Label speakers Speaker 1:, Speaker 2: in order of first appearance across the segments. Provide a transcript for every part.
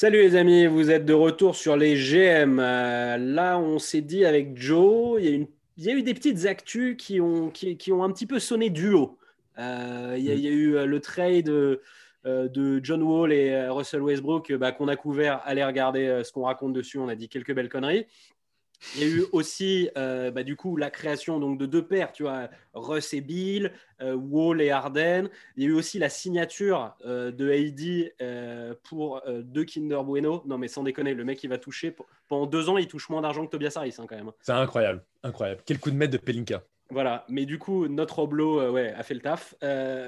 Speaker 1: Salut les amis, vous êtes de retour sur les GM. Euh, là, on s'est dit avec Joe, il y, a une- il y a eu des petites actus qui ont, qui, qui ont un petit peu sonné du haut. Euh, il, y a, il y a eu euh, le trade de John Wall et Russell Westbrook bah, qu'on a couvert. Allez regarder ce qu'on raconte dessus, on a dit quelques belles conneries. Il y a eu aussi euh, bah, du coup la création donc, de deux paires, tu vois, Russ et Bill, euh, Wall et Harden. Il y a eu aussi la signature euh, de euh, pour deux Kinder Bueno. Non mais sans déconner, le mec il va toucher pendant deux ans, il touche moins d'argent que Tobias Harris hein, quand même.
Speaker 2: C'est incroyable, incroyable. Quel coup de maître de Pelinka.
Speaker 1: Voilà, mais du coup notre Oblo ouais, a fait le taf.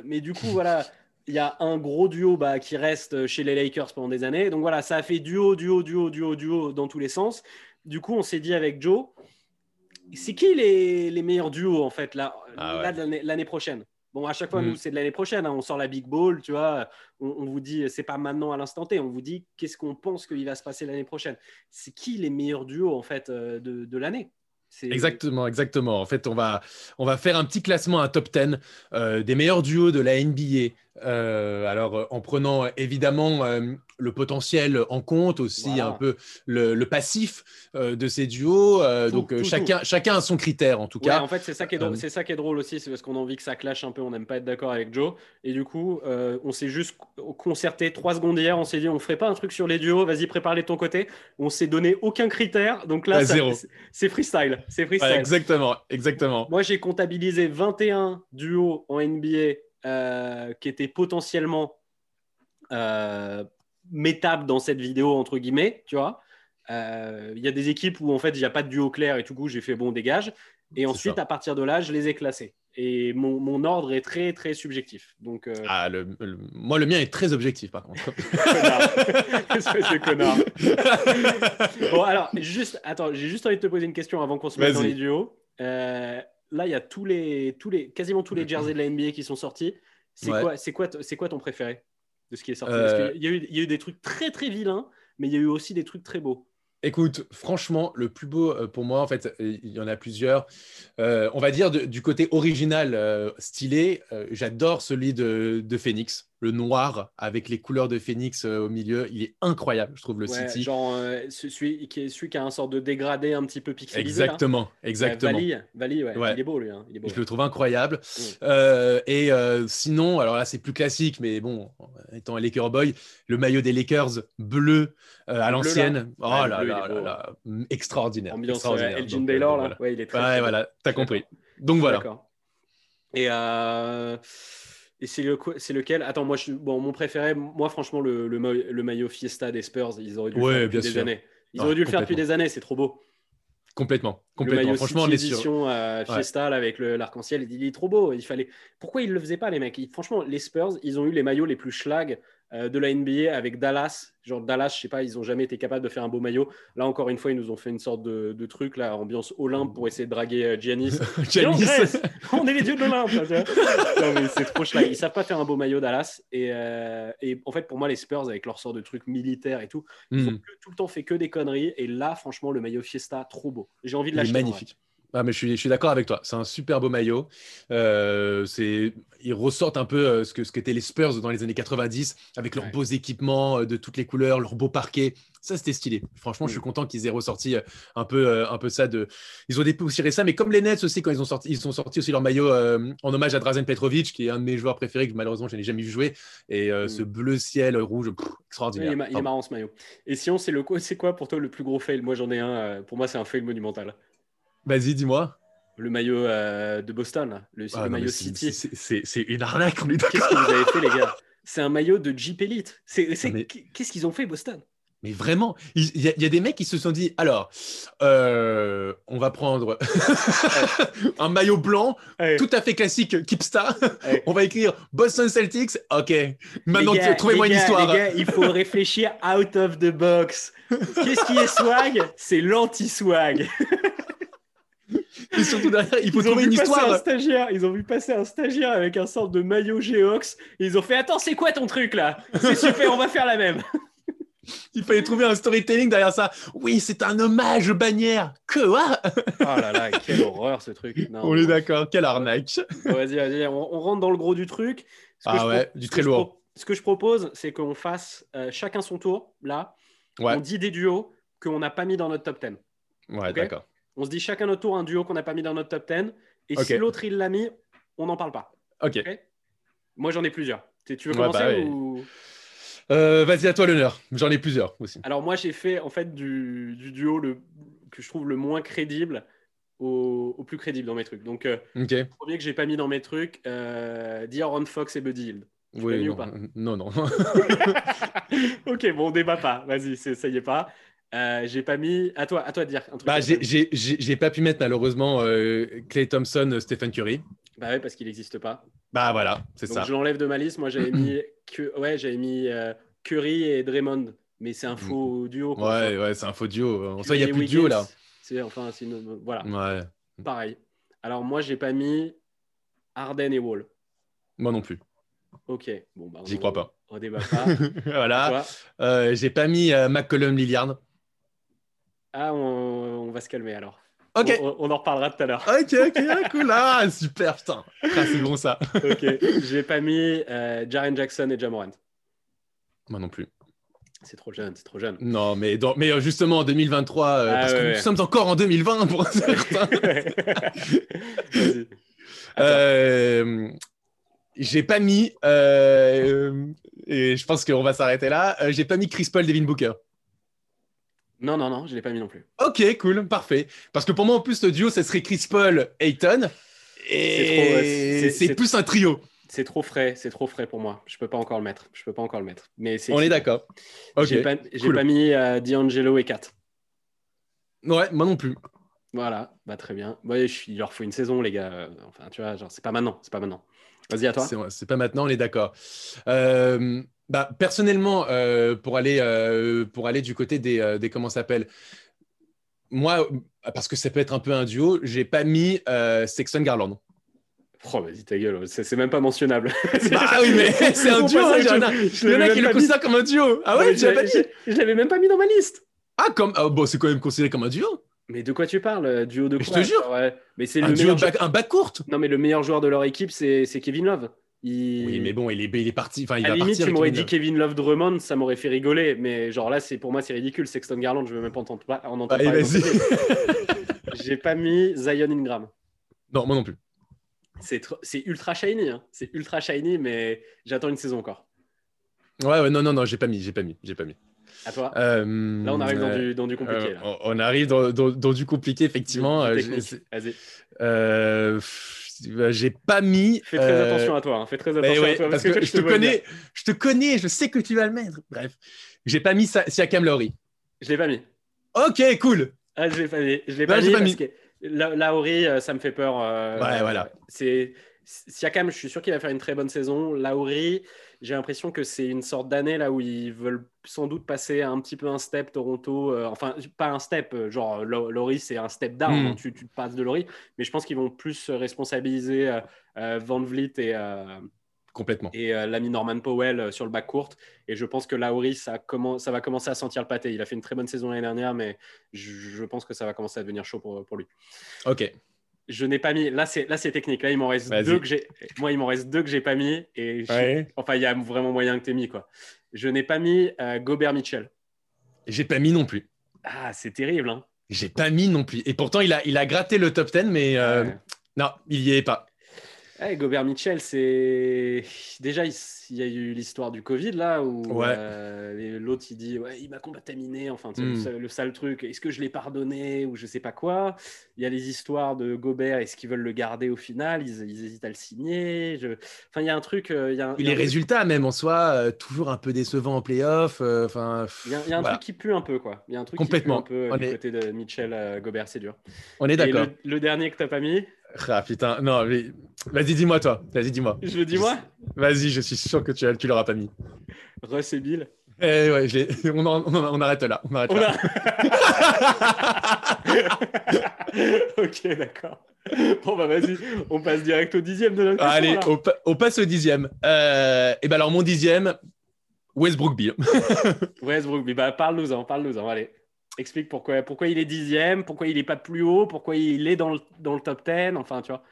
Speaker 1: Mais du coup voilà. Il y a un gros duo bah, qui reste chez les Lakers pendant des années. Donc voilà, ça a fait duo, duo, duo, duo, duo dans tous les sens. Du coup, on s'est dit avec Joe, c'est qui les, les meilleurs duos en fait là,
Speaker 2: Ah
Speaker 1: là, l'année- prochaine? Bon, à chaque fois,
Speaker 2: Mm.
Speaker 1: nous, c'est de l'année prochaine. hein. On sort la Big Ball, tu vois. On, on vous dit, c'est pas maintenant à l'instant T. On vous dit qu'est-ce qu'on pense qu'il va se passer l'année prochaine? C'est qui les meilleurs duos en fait euh, de, de l'année?
Speaker 2: Exactement, exactement. En fait, on va, on va faire un petit classement, un top 10 euh, des meilleurs duos de la NBA. Euh, alors, euh, en prenant euh, évidemment euh, le potentiel en compte, aussi
Speaker 1: Voilà.
Speaker 2: un peu le, le passif euh, de ces duos.
Speaker 1: Tout,
Speaker 2: donc,
Speaker 1: tout,
Speaker 2: chacun, chacun a son critère, en tout
Speaker 1: Ouais,
Speaker 2: cas.
Speaker 1: en fait, c'est ça qui est drôle, c'est ça qui est drôle aussi, c'est parce qu'on a envie que ça clash un peu, on n'aime pas être d'accord avec Joe. Et du coup, on s'est juste concerté trois secondes hier, on s'est dit, on ferait pas un truc sur les duos, vas-y, prépare-les de ton côté. On s'est donné aucun critère, donc là, c'est- c'est freestyle. C'est freestyle.
Speaker 2: Ouais, exactement, exactement.
Speaker 1: Moi, j'ai comptabilisé 21 duos en NBA euh, qui étaient potentiellement euh, métables dans cette vidéo, entre guillemets, tu vois. Euh, Il y a des équipes où, en fait, il n'y a pas de duo clair et tout coup, j'ai fait bon, dégage. Et ensuite,
Speaker 2: ça.
Speaker 1: à partir de là, je les ai classés. Et mon, mon ordre est très, très subjectif. Donc, euh,
Speaker 2: Ah, le- le- moi, le mien est très objectif, par contre.
Speaker 1: Espèce de connard. Bon, alors, juste, attends, j'ai juste envie de te poser une question avant qu'on se mette dans les duos. Euh, là, il y a tous les, tous les, quasiment tous les jerseys de la NBA qui sont sortis. C'est
Speaker 2: Ouais.
Speaker 1: quoi, c'est quoi, c'est quoi ton préféré de ce qui est sorti?
Speaker 2: Euh,
Speaker 1: Parce qu'il y a eu, il y a eu des trucs très très vilains, mais il y a eu aussi des trucs très beaux.
Speaker 2: Écoute, franchement, le plus beau euh, pour moi, en fait, euh, il y en a plusieurs. Euh, on va dire de- du côté original, euh, stylé, j'adore celui de, de Phoenix, le noir avec les couleurs de Phoenix euh, au milieu. Il est incroyable, je trouve, le
Speaker 1: Ouais,
Speaker 2: City.
Speaker 1: genre euh, ce- celui qui est celui qui a un sort de dégradé un petit peu pixelisé.
Speaker 2: Exactement, exactement.
Speaker 1: Vali, Vali, ouais,
Speaker 2: Ouais.
Speaker 1: il est beau lui. hein, il est beau.
Speaker 2: Je le trouve incroyable.
Speaker 1: Mm.
Speaker 2: Euh, et euh, sinon, alors là, c'est plus classique, mais bon, étant un Laker boy, le maillot des Lakers bleu à l'ancienne. Oh là
Speaker 1: bleu,
Speaker 2: là là extraordinaire.
Speaker 1: Ambiance
Speaker 2: extraordinaire.
Speaker 1: Elgin
Speaker 2: Donc,
Speaker 1: Baylor
Speaker 2: donc,
Speaker 1: là.
Speaker 2: voilà.
Speaker 1: Ouais, il est très.
Speaker 2: Ouais, voilà, t'as compris. Donc voilà.
Speaker 1: Et, euh, et c'est le, c'est lequel? Attends, moi, je, bon, mon préféré, moi, franchement, le, le, ma- le maillot Fiesta des Spurs, ils auraient dû le faire depuis des
Speaker 2: sûr.
Speaker 1: années. Ils
Speaker 2: Ah,
Speaker 1: auraient dû le faire depuis des années, c'est trop beau.
Speaker 2: Complètement,
Speaker 1: Le
Speaker 2: complètement.
Speaker 1: maillot
Speaker 2: Franchement, on
Speaker 1: City
Speaker 2: sur.
Speaker 1: Edition euh, Fiesta avec le- l'arc-en-ciel, il est trop beau. Il fallait. Pourquoi ils le faisaient pas, les mecs? Franchement, les Spurs, ils ont eu les maillots les plus schlag euh, de la NBA avec Dallas. Genre Dallas, je sais pas, ils ont jamais été capables de faire un beau maillot. Là, encore une fois, ils nous ont fait une sorte de, de truc là, ambiance Olympe pour essayer de draguer euh, Giannis.
Speaker 2: Giannis.
Speaker 1: Grèce, on est les dieux de l'Olympe. c'est trop schlag. Ils savent pas faire un beau maillot Dallas. Et, euh, et en fait, pour moi, les Spurs, avec leur sort de trucs militaires et tout, ils ont
Speaker 2: Hmm,
Speaker 1: que- tout le temps fait que des conneries. Et là, franchement, le maillot Fiesta, trop beau. J'ai envie de l'acheter. vrai.
Speaker 2: Ah, mais je suis, je suis d'accord avec toi. C'est un super beau maillot. Euh, c'est, ils ressortent un peu euh, ce que ce qu'étaient les Spurs dans les années 90 avec leurs
Speaker 1: Ouais.
Speaker 2: beaux équipements euh, de toutes les couleurs, leurs beaux parquets. Ça, c'était stylé. Franchement, je suis
Speaker 1: Mm.
Speaker 2: content qu'ils aient ressorti euh, un peu, un peu ça. De... Ils ont dépoussiéré ça, mais comme les Nets aussi, quand ils ont sorti, ils ont sorti aussi leur maillot en hommage à Drazen Petrovic, qui est un de mes joueurs préférés que malheureusement je n'ai jamais vu jouer. Et euh,
Speaker 1: Mm.
Speaker 2: ce bleu ciel rouge, pff, extraordinaire.
Speaker 1: il, est, il marrant ce maillot. Et Sion, c'est le quoi- c'est quoi pour toi le plus gros fail? Moi j'en ai un. pour moi c'est un fail monumental.
Speaker 2: Vas-y, dis-moi.
Speaker 1: Le maillot euh, de Boston, là. le,
Speaker 2: Ah,
Speaker 1: le
Speaker 2: non,
Speaker 1: maillot City.
Speaker 2: c'est- une arnaque, on est
Speaker 1: Qu'est-ce que vous avez fait les gars? C'est un maillot de Jeep Elite.
Speaker 2: Mais-
Speaker 1: Qu'est-ce qu'ils ont fait Boston?
Speaker 2: Mais vraiment, il y, a- il y a des mecs qui se sont dit alors, euh, on va prendre un maillot blanc, tout à fait classique, Kipsta. On va écrire Boston Celtics. Ok, maintenant trouvez-moi une histoire.
Speaker 1: Les gars, il faut réfléchir out of the box. Qu'est-ce qui est swag? C'est l'anti-swag.
Speaker 2: Et surtout derrière, il faut
Speaker 1: Ils ont
Speaker 2: trouver
Speaker 1: vu
Speaker 2: une
Speaker 1: passer un
Speaker 2: histoire.
Speaker 1: stagiaire. Ils ont vu passer un stagiaire avec un sorte de maillot Geox. Et ils ont fait Attends, c'est quoi ton truc là? C'est super, on va faire la même.
Speaker 2: Il fallait trouver un storytelling derrière ça. Oui, c'est un hommage aux bannières. Quoi
Speaker 1: Oh là là, quelle horreur ce truc. Non,
Speaker 2: On est d'accord, quelle arnaque.
Speaker 1: Vas-y, vas-y, on, on rentre dans le gros du truc. Ce que
Speaker 2: Ah ouais, du très
Speaker 1: que
Speaker 2: lourd.
Speaker 1: Ce que je propose, c'est qu'on fasse euh, chacun son tour, là.
Speaker 2: Ouais,
Speaker 1: On dit des duos qu'on n'a pas mis dans notre top 10.
Speaker 2: ouais d'accord.
Speaker 1: On se dit chacun notre tour un duo qu'on n'a pas mis dans notre top 10. Et si l'autre il l'a mis, on n'en parle pas.
Speaker 2: Ok.
Speaker 1: Moi j'en ai plusieurs. Tu veux
Speaker 2: Ouais,
Speaker 1: commencer
Speaker 2: bah ouais.
Speaker 1: ou...
Speaker 2: Euh, Vas-y, à toi l'honneur. J'en ai plusieurs aussi.
Speaker 1: Alors moi j'ai fait en fait du, du duo le, que je trouve le moins crédible au, au plus crédible dans mes trucs. Donc euh, le premier que j'ai pas mis dans mes trucs, euh, D'Aaron Fox et Buddy l'ai
Speaker 2: Oui,
Speaker 1: mis ou
Speaker 2: non,
Speaker 1: pas?
Speaker 2: Non, non.
Speaker 1: ok, bon on débat pas. Vas-y, ça y est pas. Euh, j'ai pas mis. À toi, à toi de dire. Un truc
Speaker 2: bah, j'ai- pas pu mettre malheureusement euh, Clay Thompson, euh, Stephen Curry.
Speaker 1: Bah ouais, parce qu'il n'existe pas.
Speaker 2: Bah voilà, c'est ça.
Speaker 1: je l'enlève de ma liste. Moi j'avais mis, que... ouais, j'avais mis euh, Curry et Draymond, mais c'est un faux duo. quoi.
Speaker 2: Ouais, ouais, c'est un faux duo. En soi, il n'y a plus de duo là.
Speaker 1: C'est enfin, c'est une- voilà,
Speaker 2: Ouais,
Speaker 1: pareil. Alors moi j'ai pas mis Harden et Wall.
Speaker 2: moi non plus.
Speaker 1: Ok, bon bah.
Speaker 2: J'y crois pas.
Speaker 1: On débat pas.
Speaker 2: voilà. Euh, j'ai pas mis euh, McCollum Lillard.
Speaker 1: Ah, on... on va se calmer alors.
Speaker 2: Ok.
Speaker 1: On, on en reparlera tout à l'heure.
Speaker 2: Ok, ok, cool. Ah, super, putain. Ah, c'est bon ça.
Speaker 1: ok, j'ai pas mis euh, Jaren Jackson et Jamorant.
Speaker 2: Moi non plus.
Speaker 1: C'est trop jeune, c'est trop jeune.
Speaker 2: Non, mais, dans- mais euh, justement en 2023, euh,
Speaker 1: Ah,
Speaker 2: parce
Speaker 1: ouais,
Speaker 2: que
Speaker 1: ouais.
Speaker 2: nous sommes encore en 2020 pour certains. Euh, j'ai pas mis, et je pense qu'on va s'arrêter là, j'ai pas mis Chris Paul, Devin Booker.
Speaker 1: Non, non, non, je l'ai pas mis non plus.
Speaker 2: Ok, cool, parfait. Parce que pour moi, en plus, le duo, ça serait Chris Paul, Ayton. Et
Speaker 1: c'est-
Speaker 2: plus un trio.
Speaker 1: C'est trop frais, c'est trop frais pour moi. Je peux pas encore le mettre. Je peux pas encore le mettre. Mais.
Speaker 2: On est d'accord. Ok.
Speaker 1: J'ai pas, j'ai
Speaker 2: cool.
Speaker 1: pas mis euh, D'Angelo et Kat.
Speaker 2: Ouais, moi non plus.
Speaker 1: Voilà, bah très bien. Je suis- il leur faut une saison, les gars. Enfin, tu vois, genre, c'est pas maintenant, c'est pas maintenant. Vas-y à toi.
Speaker 2: C'est c'est pas maintenant, on est d'accord. Euh, bah, personnellement, euh, pour, aller, euh, pour aller du côté des, des comment ça s'appelle, moi, parce que ça peut être un peu un duo, j'ai pas mis euh, Sexton Garland.
Speaker 1: Oh, vas-y ta gueule, c'est c'est même pas mentionnable.
Speaker 2: Bah oui, mais c'est un duo. hein, il y en a, qui le considèrent comme un duo. Ah ouais, tu pas
Speaker 1: je l'avais même pas mis dans ma liste.
Speaker 2: Ah, comme, ah, bon, c'est quand même considéré comme un duo.
Speaker 1: Mais de quoi tu parles euh, Duo de
Speaker 2: Je
Speaker 1: quoi
Speaker 2: te jure.
Speaker 1: Mais c'est
Speaker 2: Un
Speaker 1: le meilleur.
Speaker 2: back, un back court.
Speaker 1: Non, mais le meilleur joueur de leur équipe, c'est c'est Kevin Love. Il...
Speaker 2: Oui, mais bon, il est, il est parti. Enfin, il
Speaker 1: À
Speaker 2: va
Speaker 1: limite,
Speaker 2: partir.
Speaker 1: tu m'aurais dit. Kevin Love Drummond, ça m'aurait fait rigoler. Mais genre là, c'est pour moi, c'est ridicule. Sexton Garland, je veux même pas entendre, pas- en entendre
Speaker 2: Allez, vas-y.
Speaker 1: J'ai pas mis Zion Ingram.
Speaker 2: non, moi non plus.
Speaker 1: C'est tr- c'est ultra shiny. hein. C'est ultra shiny, mais j'attends une saison encore.
Speaker 2: Ouais, ouais, non, non, non, j'ai pas mis, j'ai pas mis, j'ai pas mis.
Speaker 1: À toi.
Speaker 2: Euh,
Speaker 1: là, on arrive dans,
Speaker 2: euh,
Speaker 1: du, dans du compliqué.
Speaker 2: Euh,
Speaker 1: là.
Speaker 2: on- arrive dans, dans- dans du compliqué, effectivement. Euh,
Speaker 1: Vas-y.
Speaker 2: euh, J'ai pas mis.
Speaker 1: Fais très
Speaker 2: euh,
Speaker 1: attention à toi. hein. Fais très attention
Speaker 2: ouais,
Speaker 1: à toi.
Speaker 2: parce que, je te connais, je te connais, je sais que tu vas le mettre. Bref, j'ai pas mis Sa- Siakam Lowry.
Speaker 1: Je l'ai pas mis.
Speaker 2: Ok, cool.
Speaker 1: Ah, je l'ai pas mis. Je l'ai
Speaker 2: Non,
Speaker 1: pas mis
Speaker 2: mis.
Speaker 1: La- Lauri, euh, ça me fait peur. euh,
Speaker 2: Ouais, voilà.
Speaker 1: C'est Siakam, je suis sûr qu'il va faire une très bonne saison. Lauri, j'ai l'impression que c'est une sorte d'année là où ils veulent sans doute passer un petit peu un step Toronto. euh, enfin, pas un step, euh, genre Laurie, c'est un step down.
Speaker 2: Mm.
Speaker 1: hein, tu, tu passes de Laurie, mais je pense qu'ils vont plus se responsabiliser euh, euh, Van Vliet et,
Speaker 2: Complètement.
Speaker 1: et l'ami Norman Powell sur le back court. Et je pense que Lauri, ça, ça va commencer à sentir le pâté. Il a fait une très bonne saison l'année dernière, mais je, je pense que ça va commencer à devenir chaud pour, pour lui.
Speaker 2: Ok.
Speaker 1: Je n'ai pas mis. Là, c'est là, c'est technique. Là, il m'en reste deux que j'ai. Moi, il m'en reste deux que j'ai pas mis. Et
Speaker 2: Ouais.
Speaker 1: enfin, il y a vraiment moyen que tu mis quoi. Je n'ai pas mis euh, Gobert Mitchell.
Speaker 2: J'ai pas mis non plus.
Speaker 1: Ah, c'est terrible. Hein.
Speaker 2: J'ai pas mis non plus. Et pourtant, il a, il a gratté le top 10, mais euh,
Speaker 1: Ouais.
Speaker 2: non, il y est pas.
Speaker 1: Gobert Mitchell, c'est déjà il y a eu l'histoire du Covid là où
Speaker 2: Ouais.
Speaker 1: euh, l'autre il dit ouais il m'a contaminé enfin
Speaker 2: Mm.
Speaker 1: le, sale, le sale truc est-ce que je l'ai pardonné ou je sais pas quoi? Il y a les histoires de Gobert est-ce qu'ils veulent le garder au final ils, ils hésitent à le signer je... enfin il y a un truc euh, il y a un, y
Speaker 2: Les
Speaker 1: a un truc-
Speaker 2: résultats, même en soi, euh, toujours un peu décevants en playoff. euh, Enfin,
Speaker 1: il y a, il y a un
Speaker 2: voilà.
Speaker 1: truc qui pue un peu quoi il y a un truc
Speaker 2: Complètement.
Speaker 1: qui pue un peu
Speaker 2: On
Speaker 1: du
Speaker 2: est-
Speaker 1: côté de Mitchell euh, Gobert c'est dur
Speaker 2: on est d'accord.
Speaker 1: le, le dernier que t'as pas mis?
Speaker 2: Ah putain, non, mais... vas-y, dis-moi toi. Vas-y, dis-moi.
Speaker 1: je le dis moi
Speaker 2: Vas-y, je suis sûr que tu, tu l'auras pas mis.
Speaker 1: Russ et Bill
Speaker 2: Eh ouais, je l'ai- on, en- on en- on arrête là. On arrête
Speaker 1: On
Speaker 2: là.
Speaker 1: a- ok, d'accord. Bon, bah vas-y, on passe direct au dixième de notre
Speaker 2: Allez, on, pa- on passe au dixième. Euh, et ben alors, mon dixième, Westbrook Bill.
Speaker 1: Westbrook, mais bah, parle-nous-en, parle-nous-en, allez. Explique pourquoi, pourquoi il est dixième, pourquoi il est pas plus haut, pourquoi il est dans le, dans le top 10, enfin, tu vois.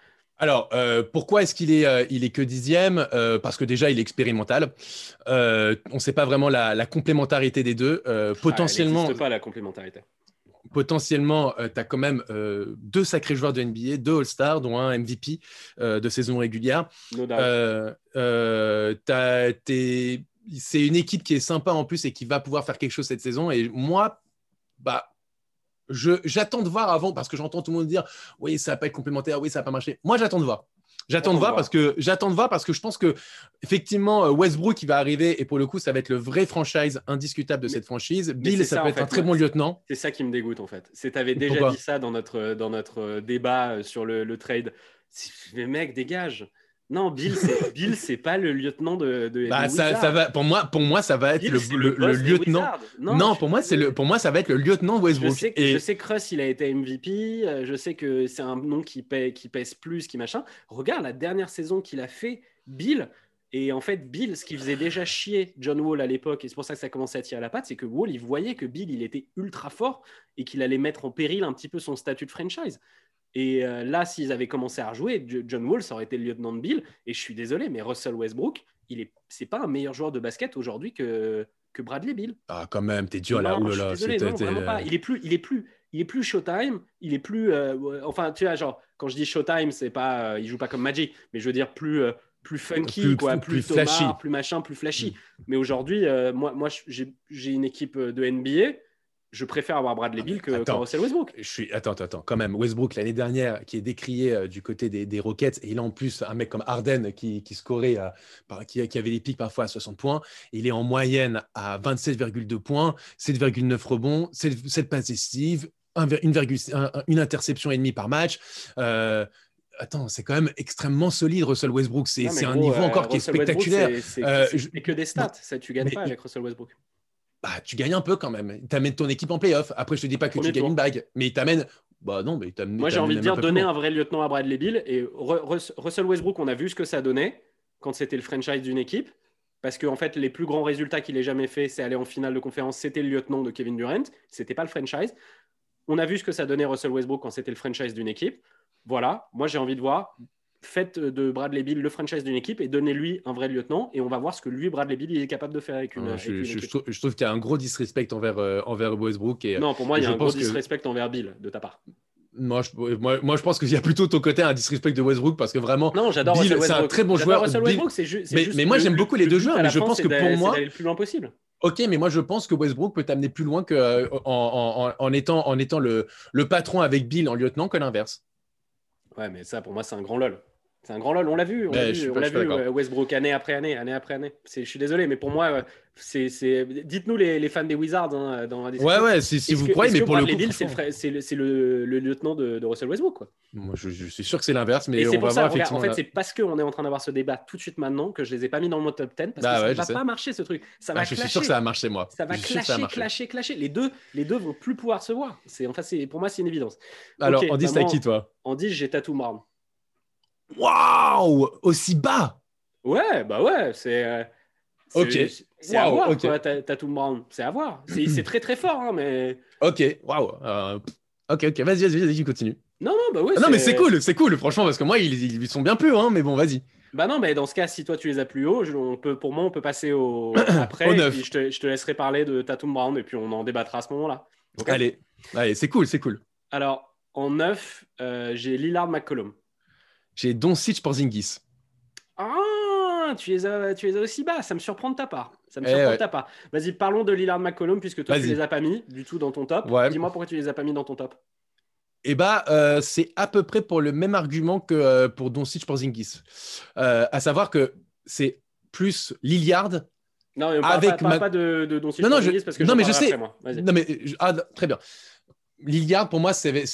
Speaker 2: Alors, euh, pourquoi est-ce qu'il est, euh, il est que dixième? Euh, Parce que déjà, il est expérimental. on ne sait pas vraiment la, complémentarité des deux. potentiellement.
Speaker 1: Ah, pas la complémentarité.
Speaker 2: Potentiellement, tu as quand même deux sacrés joueurs de NBA, deux All-Stars, dont un MVP de saison régulière. c'est une équipe qui est sympa en plus et qui va pouvoir faire quelque chose cette saison. Et moi, bah, j'attends de voir avant, parce que j'entends tout le monde dire oui, ça va pas être complémentaire, oui, ça va pas marcher. Moi, j'attends de voir. J'attends de voir, parce que j'attends de voir parce que je pense que effectivement euh, Westbrook qui va arriver et pour le coup ça va être le vrai franchise indiscutable de cette franchise. Bill ça, peut être un très bon lieutenant.
Speaker 1: C'est ça qui me dégoûte en fait. C'est avais déjà dit ça dans notre dans notre euh, débat euh, sur le, le trade. Mais mec dégage. Non, Bill, c'est Bill, c'est pas le lieutenant de. de
Speaker 2: bah, ça, ça, va. Pour moi, pour moi, ça va être le, le, lieutenant. Non, pour moi, c'est le. Pour moi, ça va être le lieutenant de Westbrook.
Speaker 1: Je sais, que, je sais que Russ, il a été MVP. Euh, je sais que c'est un nom qui, paie, qui pèse plus, qui machin. Regarde la dernière saison qu'il a fait, Bill. Et en fait, Bill, ce qui faisait déjà chier John Wall à l'époque, et c'est pour ça que ça commençait à tirer la patte, c'est que Wall, il voyait que Bill, il était ultra fort et qu'il allait mettre en péril un petit peu son statut de franchise. Et euh, là, s'ils avaient commencé à rejouer, John Wall, ça aurait été le lieutenant de Bill. Et je suis désolé, mais Russell Westbrook, il est, c'est pas un meilleur joueur de basket aujourd'hui que, que Bradley Bill.
Speaker 2: Ah, quand même, t'es dur là. Non, là,
Speaker 1: désolé, non, vraiment pas. Il est plus, il est plus, il est plus Showtime. Il est plus, euh, enfin, tu vois, genre, quand je dis Showtime, c'est pas, euh, il joue pas comme Magic, mais je veux dire plus. plus funky, plus, quoi, plus, flashy, plus machin, plus flashy. Mm. Mais aujourd'hui, moi, moi j'ai une équipe de NBA je préfère avoir Bradley Bill que, Russell Westbrook.
Speaker 2: Je suis... Attends, attends, quand même. Westbrook, l'année dernière, qui est décrié euh, du côté des, Rockets, et il a en plus un mec comme Harden qui, qui scorait, euh, qui, qui, avait des pics parfois à 60 points. Il est en moyenne à 27,2 points, 7,9 rebonds, 7, passes décisives, une, interception et demie par match. Euh, attends, c'est quand même extrêmement solide, Russell Westbrook. C'est un niveau encore qui est spectaculaire.
Speaker 1: C'est que des stats. Ça, tu gagnes pas avec Russell Westbrook
Speaker 2: bah, tu gagnes un peu quand même. Tu amènes ton équipe en playoff. Après, je te dis pas que tu gagnes une bague, mais il t'amène. Bah non, mais
Speaker 1: Moi, j'ai envie de dire donner un vrai lieutenant à Bradley Bill. Et Russell Westbrook, on a vu ce que ça donnait quand c'était le franchise d'une équipe. Parce qu'en en fait, les plus grands résultats qu'il ait jamais fait, c'est aller en finale de conférence. C'était le lieutenant de Kevin Durant. C'était pas le franchise. On a vu ce que ça donnait Russell Westbrook quand c'était le franchise d'une équipe. Voilà. Moi, j'ai envie de voir faites de Bradley Bill le franchise d'une équipe et donnez-lui un vrai lieutenant et on va voir ce que lui, Bradley Bill, il est capable de faire avec une,
Speaker 2: je, je, trouve, qu'il y a un gros disrespect envers, euh, envers Westbrook. Et,
Speaker 1: non, pour moi, il y a un gros disrespect envers Bill de ta part.
Speaker 2: Moi je, moi, moi, je pense qu'il y a plutôt ton côté un disrespect de Westbrook parce que vraiment,
Speaker 1: non, j'adore
Speaker 2: c'est un très bon joueur. mais, mais moi, j'aime beaucoup les deux joueurs, mais je pense que pour moi,
Speaker 1: le plus loin possible.
Speaker 2: Ok, mais moi je pense que Westbrook peut t'amener plus loin que euh, en, en, étant, en étant le, le patron avec Bill en lieutenant que l'inverse.
Speaker 1: Ouais, mais ça pour moi c'est un grand lol. C'est un grand lol, on l'a vu, on l'a vu, euh, Westbrook année après année, année après année. Je suis désolé, mais pour moi, euh, c'est, dites-nous les, fans des Wizards hein, dans la
Speaker 2: Ouais, ouais, si, si vous croyez, mais pour le coup,
Speaker 1: c'est, le, lieutenant de, Russell Westbrook, quoi.
Speaker 2: Moi, je, suis sûr que c'est l'inverse, mais on va voir effectivement.
Speaker 1: En fait, c'est parce qu'on est en train d'avoir ce débat tout de suite maintenant que je les ai pas mis dans mon top 10 parce bah que ça va pas marcher ce truc. Ça va
Speaker 2: ah, je suis sûr que ça va marcher moi.
Speaker 1: Ça va clasher, clasher, clasher. Les deux, les deux vont plus pouvoir se voir. C'est, enfin, c'est, pour moi, c'est une évidence.
Speaker 2: Alors, en 10, t'as qui toi?
Speaker 1: En 10, j'ai Tattoo Brown.
Speaker 2: Waouh Aussi bas
Speaker 1: Ouais, bah ouais, c'est. Euh,
Speaker 2: ok.
Speaker 1: C'est à voir, okay. Tatum Brown. C'est à voir. C'est très très fort, hein, mais.
Speaker 2: Ok, waouh. Euh, ok, ok, vas-y, vas-y, vas-y, continue.
Speaker 1: Non, non, bah ouais.
Speaker 2: Ah non, mais c'est cool, c'est cool, franchement, parce que moi, ils, ils sont bien plus, hein, mais bon, vas-y.
Speaker 1: Bah non, mais dans ce cas, si toi tu les as plus haut, on peut, pour moi, on peut passer au après.
Speaker 2: au
Speaker 1: je, te, je, te, laisserai parler de Tatum Brown et puis on en débattra à ce moment-là.
Speaker 2: Allez, allez c'est cool, c'est cool.
Speaker 1: Alors, en 9, euh, j'ai Lillard McCollum.
Speaker 2: J'ai Doncic Porzingis.
Speaker 1: Ah, tu les, as, tu les as aussi bas. Ça me surprend de ta part. Ça me eh surprend de ta part. Vas-y, parlons de Lillard McCollum puisque toi, tu les as pas mis du tout dans ton top. Dis-moi pourquoi tu les as pas mis dans ton top.
Speaker 2: Eh bah, euh, c'est à peu près pour le même argument que euh, pour Doncic Porzingis. Euh, à savoir que c'est plus Lillard
Speaker 1: non, mais avec parle, pas de, de Doncic non, non, je, parce que
Speaker 2: non mais je sais. Non mais ah, très bien. Lillard, pour moi, c'est,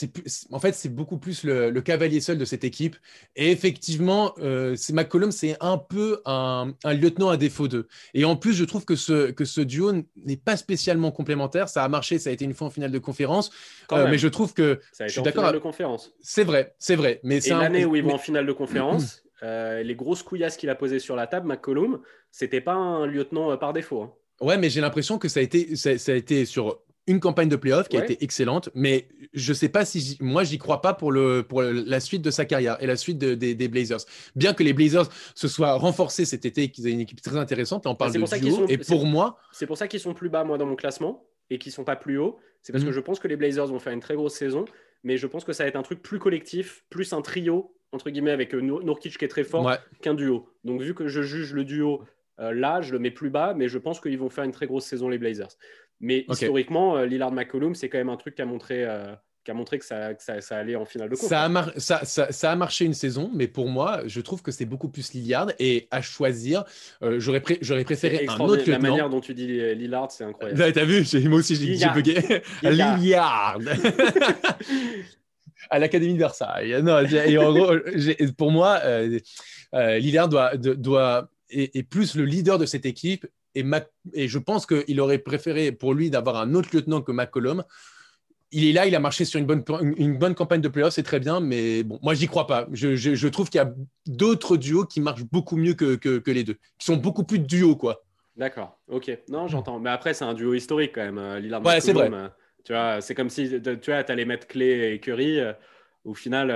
Speaker 2: en fait, c'est beaucoup plus le, cavalier seul de cette équipe. Et effectivement, euh, c'est McCollum, c'est un peu un, lieutenant à défaut d'eux. Et en plus, je trouve que ce, que ce duo n'est pas spécialement complémentaire. Ça a marché, ça a été une fois en finale de conférence. Euh, mais je trouve que.
Speaker 1: Ça a été je suis d'accord. Finale de conférence.
Speaker 2: C'est vrai, c'est vrai. Mais
Speaker 1: c'est l'année où ils vont en finale de conférence, euh, les grosses couillasses qu'il a posées sur la table, McCollum, c'était pas un lieutenant par défaut. Hein.
Speaker 2: Ouais, mais j'ai l'impression que ça a été, ça a été sur une campagne de playoff qui a été excellente, mais je ne sais pas si moi j'y crois pas pour, le, pour la suite de sa carrière et la suite des Blazers. Bien que les Blazers se soient renforcés cet été, qu'ils aient une équipe très intéressante, là on parle de duo, et pour moi,
Speaker 1: c'est pour ça qu'ils sont plus bas moi dans mon classement et qu'ils sont pas plus hauts. C'est parce que mhm. je pense que les Blazers vont faire une très grosse saison, mais je pense que ça va être un truc plus collectif, plus un trio entre guillemets avec euh, Nourkic qui est très fort qu'un duo. Donc vu que je juge le duo euh, là, je le mets plus bas, mais je pense qu'ils vont faire une très grosse saison les Blazers. Mais historiquement, euh, Lillard McCollum, c'est quand même un truc qui a montré, euh, qui a montré que, ça, ça, allait en finale de.
Speaker 2: Ça a, ça, ça, a, marché une saison, mais pour moi, je trouve que c'est beaucoup plus Lillard. Et à choisir, euh, j'aurais, préféré un autre
Speaker 1: La manière dont tu dis Lillard, c'est incroyable.
Speaker 2: T'as vu, moi aussi j'ai bugué. Lillard. à l'Académie de Versailles. Non, et en gros, pour moi, Lillard doit, doit est, plus le leader de cette équipe et, je pense qu'il aurait préféré pour lui d'avoir un autre lieutenant que McCollum. Il est là, il a marché sur une bonne, une bonne campagne de playoffs, c'est très bien, mais bon, moi, j'y crois pas. Je, trouve qu'il y a d'autres duos qui marchent beaucoup mieux que, que, les deux, qui sont beaucoup plus de duos, quoi.
Speaker 1: D'accord, ok. Non, j'entends. Mais après, c'est un duo historique quand même, euh, Lillard
Speaker 2: Ouais, c'est vrai.
Speaker 1: Euh, tu vois, c'est comme si tu vois, allais mettre Clay et Curry. Euh, au final,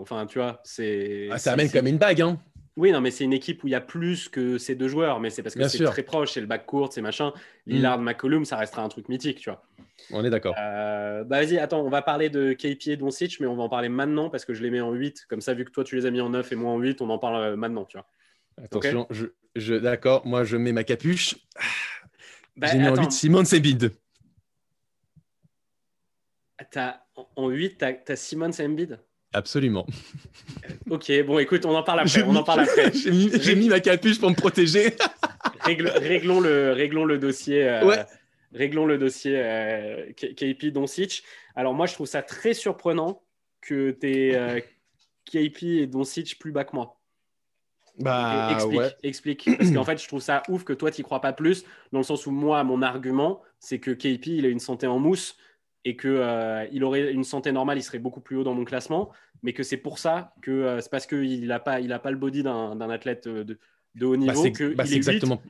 Speaker 1: enfin, tu vois, c'est.
Speaker 2: Ah, ça amène comme une bague, hein.
Speaker 1: Oui, non, mais c'est une équipe où il y a plus que ces deux joueurs, mais c'est parce que c'est très proche, c'est le back court, c'est machin. Mm. Lillard, McCollum, ça restera un truc mythique, tu vois.
Speaker 2: On est d'accord.
Speaker 1: Euh, bah vas-y, attends, on va parler de KP et Doncic, mais on va en parler maintenant parce que je les mets en 8. Comme ça, vu que toi tu les as mis en 9 et moi en 8, on en parle euh, maintenant, tu vois.
Speaker 2: Attention, je, d'accord, moi je mets ma capuche. Bah, J'ai mis en 8 Simon Sembid.
Speaker 1: En 8, tu as, Sembid
Speaker 2: Absolument.
Speaker 1: Ok, bon, écoute, on en parle après. On en parle après.
Speaker 2: J'ai mis, ma capuche pour me protéger.
Speaker 1: réglons, le, réglons le dossier. Euh, réglons le dossier euh, KP Doncic. Alors moi, je trouve ça très surprenant que tu euh, KP et Doncic plus bas que moi.
Speaker 2: Bah,
Speaker 1: explique,
Speaker 2: ouais.
Speaker 1: explique. Parce qu'en fait, je trouve ça ouf que toi, tu n'y crois pas plus, dans le sens où moi, mon argument, c'est que KP, il a une santé en mousse et qu'il euh, il aurait une santé normale, il serait beaucoup plus haut dans mon classement, mais que c'est pour ça que euh, c'est parce qu'il n'a pas, il a pas le body d'un athlète euh, de, de haut bah, niveau que
Speaker 2: bah, c'est exactement,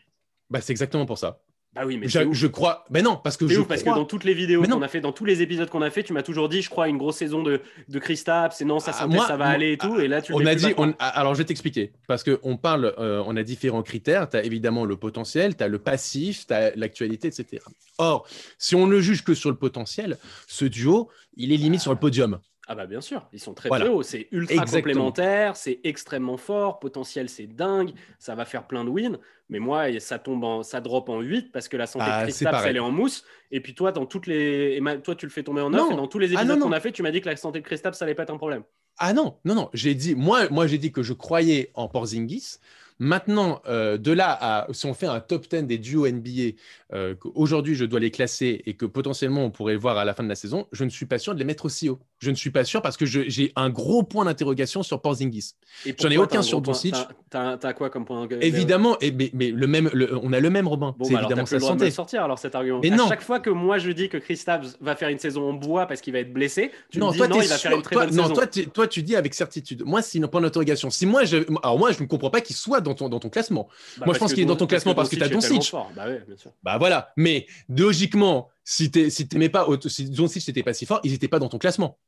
Speaker 2: bah, exactement pour ça.
Speaker 1: Ah oui, mais
Speaker 2: je, crois. Mais non, parce que je
Speaker 1: parce que dans toutes les vidéos qu'on a fait, dans tous les épisodes qu'on a fait, tu m'as toujours dit, je crois, une grosse saison de, de Kristaps, et non, ça, ah, ça va aller et tout. Et là, tu
Speaker 2: on a dit, alors je vais t'expliquer, parce que on parle, euh, on a différents critères. Tu as évidemment le potentiel, tu as le passif, tu as l'actualité, etc. Or, si on ne juge que sur le potentiel, ce duo, il est limite sur le podium.
Speaker 1: Ah bah bien sûr, ils sont très très hauts, c'est ultra complémentaire, c'est extrêmement fort, potentiel c'est dingue, ça va faire plein de wins, mais moi ça tombe en, ça drop en 8 parce que la santé ah, de Kristaps elle est en mousse, et puis toi dans toutes les, toi tu le fais tomber en 9 et dans tous les ah, épisodes qu'on a fait tu m'as dit que la santé de Kristaps ça allait pas être un problème.
Speaker 2: Ah non, non, non, j'ai dit, moi, moi j'ai dit que je croyais en Porzingis, Maintenant, euh, de là à si on fait un top 10 des duos NBA, euh, aujourd'hui je dois les classer et que potentiellement on pourrait voir à la fin de la saison, je ne suis pas sûr de les mettre aussi haut. Je ne suis pas sûr parce que j'ai un gros point d'interrogation sur Porzingis. J'en ai aucun sur Doncic.
Speaker 1: T'as as quoi comme point
Speaker 2: Évidemment, et, mais, le même, on a le même Robin. c'est bah évidemment sa santé.
Speaker 1: sortir alors cet argument. Mais à non. chaque fois que moi je dis que Kristaps va faire une saison en bois parce qu'il va être blessé, tu non, me dis toi, non, il va faire une très bonne
Speaker 2: non, Toi, toi, tu dis avec certitude. Moi, c'est un point d'interrogation. Si moi, je, alors moi, je ne comprends pas qu'il soit dans ton, dans ton classement. Bah, moi, je pense qu'il est dans ton classement parce que tu as Doncic.
Speaker 1: Bah,
Speaker 2: bah voilà. Mais logiquement, si tu n'aimais pas, si Doncic n'était pas si fort, ils n'étaient pas dans ton classement.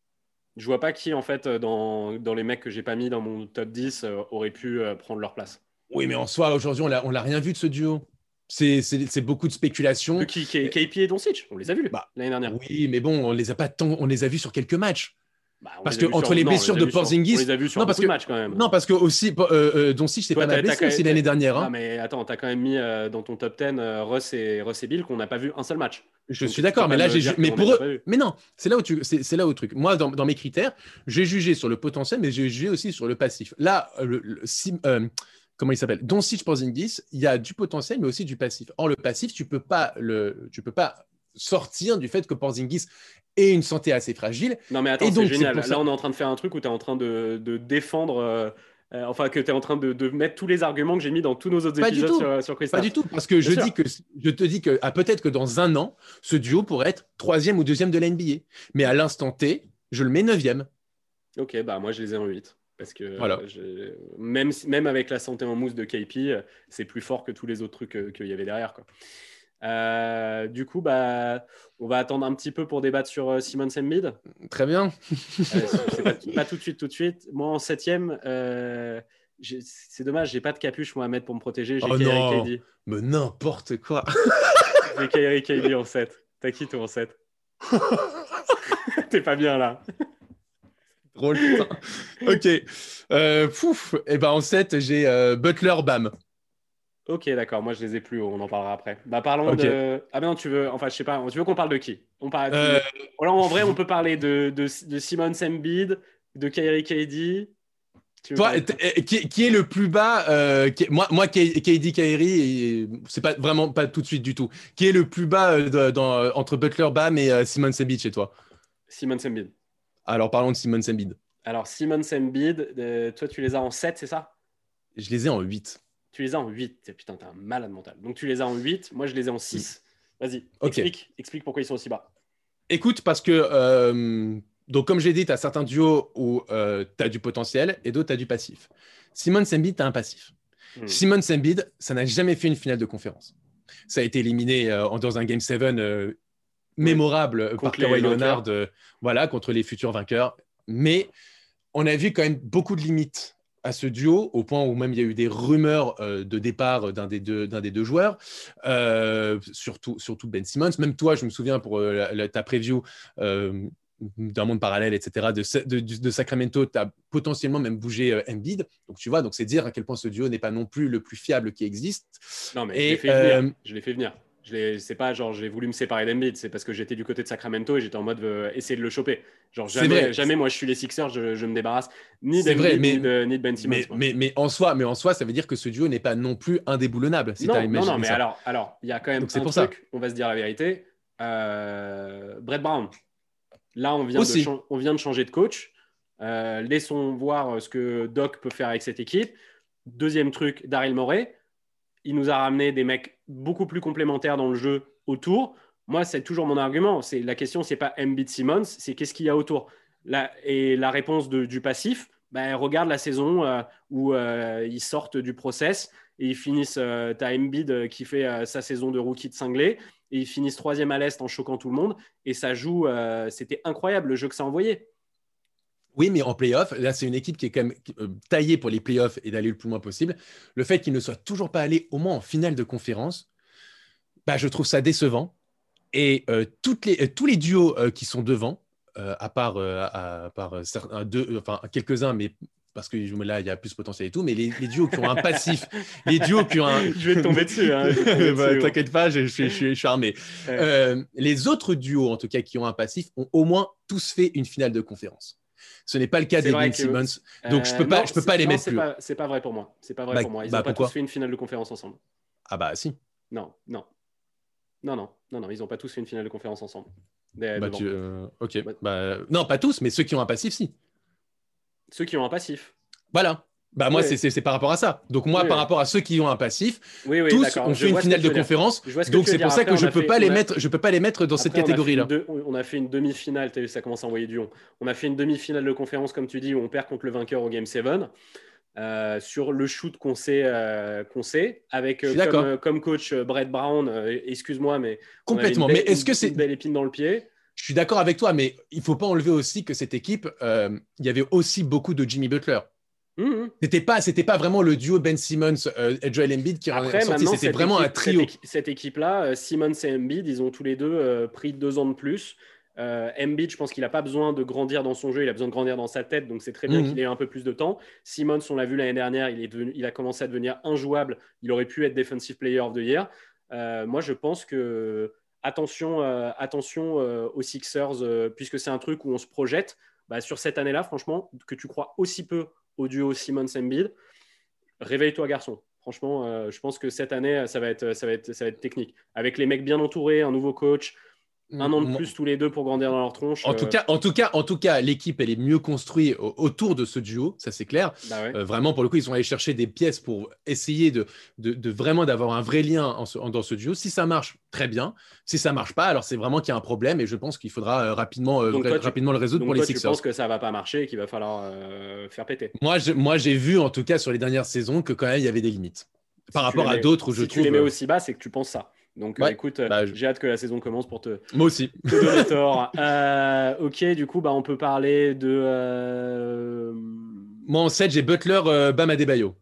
Speaker 1: Je vois pas qui, en fait, dans, dans les mecs que j'ai pas mis dans mon top 10 euh, aurait pu euh, prendre leur place.
Speaker 2: Oui, mais en soi, aujourd'hui, on l'a rien vu de ce duo. C'est beaucoup de spéculation.
Speaker 1: Qui, KP et Doncic, on les a vus bah, l'année dernière.
Speaker 2: Oui, mais bon, on les a pas tant, on les a vus sur quelques matchs. Bah, parce que entre les blessures de Porzingis,
Speaker 1: on les a vus sur non, parce que, matchs quand même.
Speaker 2: Non, parce que aussi euh, euh, Doncic c'est pas mal blessé aussi l'année dernière. Hein.
Speaker 1: Non, mais attends, t'as quand même mis euh, dans ton top 10 euh, Russ et Russ et Bill qu'on n'a pas vu un seul match.
Speaker 2: Je suis d'accord, mais là j'ai mais pour eux, mais non, c'est là où tu, c'est là où le truc. Moi, dans, dans mes critères, j'ai jugé sur le potentiel, mais j'ai jugé aussi sur le passif. Là, le, comment il s'appelle? Doncic Porzingis, il y a du potentiel, mais aussi du passif. Or, le passif, tu peux pas le, tu peux pas sortir du fait que Porzingis ait une santé assez fragile.
Speaker 1: Non mais attends, c'est génial. Là, on est en train de faire un truc où tu es en train de, défendre... Euh, euh, enfin, que tu es en train de, mettre tous les arguments que j'ai mis dans tous nos autres épisodes sur, sur
Speaker 2: Pas du tout, parce que je, dis que je te dis que ah, peut-être que dans un an, ce duo pourrait être troisième ou deuxième de l'NBA. Mais à l'instant T, je le mets neuvième.
Speaker 1: Ok, bah moi je les ai en 8. Parce que voilà. même, même avec la santé en mousse de KP, c'est plus fort que tous les autres trucs euh, qu'il y avait derrière. Quoi. Euh, du coup, bah, on va attendre un petit peu pour débattre sur euh, Simon Sembid.
Speaker 2: Très bien.
Speaker 1: Euh, pas, tout de suite, tout de suite. Moi, en septième, c'est dommage, j'ai pas de capuche moi à mettre pour me protéger. J'ai
Speaker 2: oh non, Mais n'importe quoi.
Speaker 1: j'ai Kairi KD en 7. T'as qui toi en 7 T'es pas bien là.
Speaker 2: Drôle, ok. pouf. Et eh ben en 7, j'ai Butler Bam.
Speaker 1: Ok, d'accord. Moi, je les ai plus hauts. On en parlera après. Bah, parlons de. Ah, non, tu veux. Enfin, je sais pas. Tu veux qu'on parle de qui? On parle. Euh... en vrai, on peut parler de, de, de Sembid, de Kyrie KD.
Speaker 2: Toi, eh, qui, est le plus bas euh, Moi, moi, KD, Kyrie, c'est pas vraiment pas tout de suite du tout. Qui est le plus bas euh, dans, euh, entre Butler Bam et Simon Sembid chez toi?
Speaker 1: Simon Sembid.
Speaker 2: Alors, parlons de Simon Sembid.
Speaker 1: Alors, Simon Sembid, toi, tu les as en 7, c'est ça?
Speaker 2: Je les ai en 8.
Speaker 1: Tu les as en 8. Putain, t'es un malade mental. Donc tu les as en 8. Moi, je les ai en 6. Vas-y, explique, explique pourquoi ils sont aussi bas.
Speaker 2: Écoute, parce que, euh, donc comme j'ai dit, tu as certains duos où euh, tu as du potentiel et d'autres, tu as du passif. Simon Sembid, tu as un passif. Hmm. Simon Sembid, ça n'a jamais fait une finale de conférence. Ça a été éliminé euh, dans un Game 7 mémorable par Kawhi Leonard voilà, contre les futurs vainqueurs. Mais on a vu quand même beaucoup de limites à ce duo, au point où même il y a eu des rumeurs euh, de départ d'un des deux, des deux joueurs, euh, surtout, surtout Ben Simmons. Même toi, je me souviens pour euh, ta preview d'un monde parallèle, etc., de, de, Sacramento, tu as potentiellement même bougé Embiid. Donc tu vois, donc c'est dire à quel point ce duo n'est pas non plus le plus fiable qui existe.
Speaker 1: Non, mais je l'ai fait venir. C'est pas genre j'ai voulu me séparer d'Embiid, c'est parce que j'étais du côté de Sacramento et j'étais en mode euh, essayer de le choper. Genre jamais, jamais moi je suis les Sixers, je, je me débarrasse ni d'Embiid ni, de, ni de Ben Simmons.
Speaker 2: Mais, mais, en soi, mais en soi, ça veut dire que ce duo n'est pas non plus indéboulonnable. Si
Speaker 1: non, non, non, mais alors, alors il y a quand même un pour truc. Ça. On va se dire la vérité. Euh, Brett Brown. Là, on vient, de, on vient de changer de coach. Euh, laissons voir ce que Doc peut faire avec cette équipe. Deuxième truc, Daryl Morey il nous a ramené des mecs beaucoup plus complémentaires dans le jeu autour. Moi, c'est toujours mon argument. C'est la question, c'est pas Embiid Simmons, c'est qu'est-ce qu'il y a autour. et la réponse du passif, ben, regarde la saison euh, où euh, ils sortent du process et ils finissent. Euh, tu as Embiid qui fait sa saison de rookie de cinglé et ils finissent troisième à l'est en choquant tout le monde. Et ça joue. C'était incroyable le jeu que ça envoyait.
Speaker 2: Oui, mais en playoff, là, c'est une équipe qui est quand même euh, taillée pour les playoffs et d'aller le plus loin possible. Le fait qu'il ne soit toujours pas allé au moins en finale de conférence, bah, je trouve ça décevant. Et euh, toutes les, euh, tous les duos qui sont devant, à part, à, part deux, enfin, quelques-uns, mais parce que là, il y a plus de potentiel et tout, mais les, duos qui ont un passif, les duos qui ont un...
Speaker 1: Je vais tomber dessus. Hein,
Speaker 2: bah, T'inquiète pas, je, je, je, suis armé. les autres duos, en tout cas, qui ont un passif, ont au moins tous fait une finale de conférence. Ce n'est pas le cas des Ben Simmons. Donc, je ne peux, pas, je peux pas les mettre plus.
Speaker 1: C'est pas vrai pour moi. C'est pas vrai bah, pour moi. Ils n'ont bah, pas tous fait une finale de conférence ensemble.
Speaker 2: Ah, bah, si.
Speaker 1: Non, non. Non, non, non, non, ils n'ont pas tous fait une finale de conférence ensemble.
Speaker 2: bah, tu, euh, ok. Bah, non, pas tous, mais ceux qui ont un passif, si.
Speaker 1: Ceux qui ont un passif.
Speaker 2: Voilà. Bah moi, c'est par rapport à ça. Donc moi, par rapport à ceux qui ont un passif, tous ont fait une finale de conférence. Donc c'est pour ça que je peux pas les mettre, je peux pas les mettre dans cette catégorie-là.
Speaker 1: On a fait une demi-finale. Ça commence à envoyer du on. On a fait une demi-finale de conférence, comme tu dis, où on perd contre le vainqueur au Game 7. Euh, sur le shoot qu'on sait, euh, qu'on sait, avec euh, comme, coach Brett Brown, excuse-moi, mais
Speaker 2: complètement. mais est-ce que c'est
Speaker 1: une belle épine dans le pied
Speaker 2: Je suis d'accord avec toi, mais il faut pas enlever aussi que cette équipe, il y avait aussi beaucoup de Jimmy Butler. Mmh. C'était pas, c'était pas vraiment le duo Ben Simmons euh, et Joel Embiid qui
Speaker 1: Après, sorti. C'était vraiment un trio. Cette, équipe-là, euh, Simmons et Embiid, ils ont tous les deux euh, pris deux ans de plus. Embiid, je pense qu'il n'a pas besoin de grandir dans son jeu, il a besoin de grandir dans sa tête, donc c'est très bien mmh. qu'il ait un peu plus de temps. Simmons, on l'a vu l'année dernière, il, est il a commencé à devenir injouable. Il aurait pu être Defensive Player of the Year. moi, je pense que attention, attention aux Sixers, puisque c'est un truc où on se projette. Bah, sur cette année-là, franchement, que tu crois aussi peu au duo Simon Embiid. Réveille-toi, garçon. Franchement, euh, je pense que cette année, ça va, être, ça, va être, ça va être technique. Avec les mecs bien entourés, un nouveau coach, un an de plus tous les deux pour grandir dans leur tronche.
Speaker 2: En tout euh. cas, en tout cas, en tout cas, l'équipe elle est mieux construite autour de ce duo, ça c'est clair. Bah euh, vraiment, pour le coup, ils sont allés chercher des pièces pour essayer de, de, vraiment d'avoir un vrai lien dans ce duo. Si ça marche, très bien. Si ça marche pas, alors c'est vraiment qu'il y a un problème et je pense qu'il faudra euh, rapidement, rapidement le résoudre pour les Sixers. Tu
Speaker 1: penses que ça va pas marcher et qu'il va falloir faire péter?
Speaker 2: Moi, moi, j'ai vu en tout cas sur les dernières saisons que quand même il y avait des limites par rapport à d'autres où je trouve.
Speaker 1: tu les mets aussi bas, c'est que tu penses ça. Donc
Speaker 2: Ouais,
Speaker 1: euh, écoute,
Speaker 2: bah, je-
Speaker 1: j'ai hâte que la saison commence pour te,
Speaker 2: Moi aussi.
Speaker 1: te donner tort. Euh, ok, du coup, bah, on peut parler de. euh,
Speaker 2: Moi, en 7, j'ai Butler, euh, Bam Adebayo.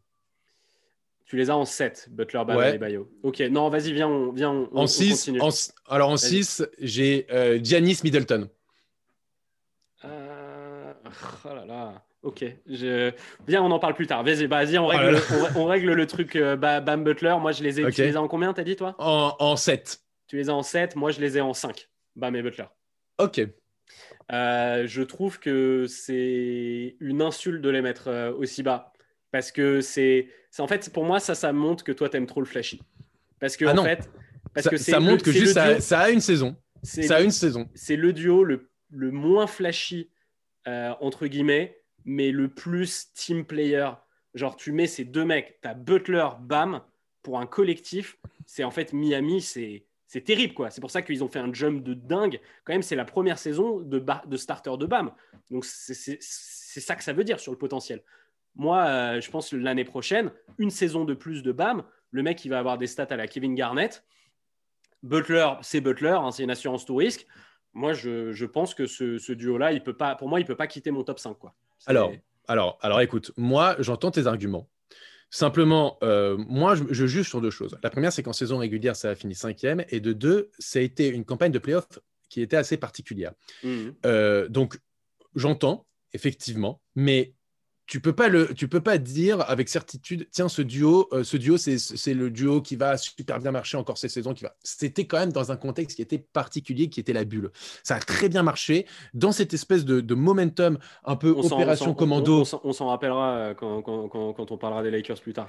Speaker 1: Tu les as en 7, Butler, Bam
Speaker 2: Ouais.
Speaker 1: Ok, non, vas-y, viens, on, viens, on, on
Speaker 2: En 6,
Speaker 1: continue.
Speaker 2: en, alors en
Speaker 1: Vas-y.
Speaker 2: 6, j'ai euh, Giannis Middleton.
Speaker 1: Euh, Oh là là. Ok. Je... Viens, on en parle plus tard. Vas-y, bah, vas-y, on,
Speaker 2: Oh
Speaker 1: règle, on, on règle le truc euh, Ba- Bam Butler. Moi, je les ai.
Speaker 2: Ok.
Speaker 1: Tu les as en combien, t'as dit, toi?
Speaker 2: En, en 7.
Speaker 1: Tu les as en 7. Moi, je les ai en 5. Bam et Butler.
Speaker 2: Ok.
Speaker 1: Euh, je trouve que c'est une insulte de les mettre euh, aussi bas. Parce que c'est. En fait, pour moi, ça, ça montre que toi, t'aimes trop le flashy. Parce que,
Speaker 2: Ah
Speaker 1: en fait. Parce
Speaker 2: Ça,
Speaker 1: que
Speaker 2: ça
Speaker 1: le-
Speaker 2: montre que juste ça, ça a une saison. Ça a une saison.
Speaker 1: c'est le duo le, le moins flashy, entre guillemets, mais le plus team player. Genre, tu mets ces deux mecs, t'as Butler, Bam, pour un collectif. C'est en fait Miami, c'est. C'est terrible, quoi. C'est pour ça qu'ils ont fait un jump de dingue. Quand même, c'est la première saison de, de starter de BAM. Donc, c'est- ça que ça veut dire sur le potentiel. Moi, euh, je pense que l'année prochaine, une saison de plus de BAM, le mec, il va avoir des stats à la Kevin Garnett. Butler, c'est Butler, hein, c'est une assurance tout risque. Moi, je, pense que ce, duo-là, il peut pas, pour moi, il peut pas quitter mon top 5. Quoi.
Speaker 2: Alors, alors, alors, écoute, moi, j'entends tes arguments. Simplement, euh, moi, je, je juge sur deux choses. La première, c'est qu'en saison régulière, ça a fini cinquième. Et de deux, ça a été une campagne de playoff qui était assez particulière.
Speaker 1: Mhm.
Speaker 2: Euh, donc, j'entends, effectivement, mais tu peux pas le, tu peux pas dire avec certitude, tiens, ce duo, euh, ce duo, c'est, le duo qui va super bien marcher encore cette saison. Qui va. C'était quand même dans un contexte qui était particulier, qui était la bulle. Ça a très bien marché dans cette espèce de, de momentum un peu
Speaker 1: On
Speaker 2: opération commando.
Speaker 1: On, s'en- on s'en rappellera euh, quand, quand, quand, quand on parlera des Lakers plus tard.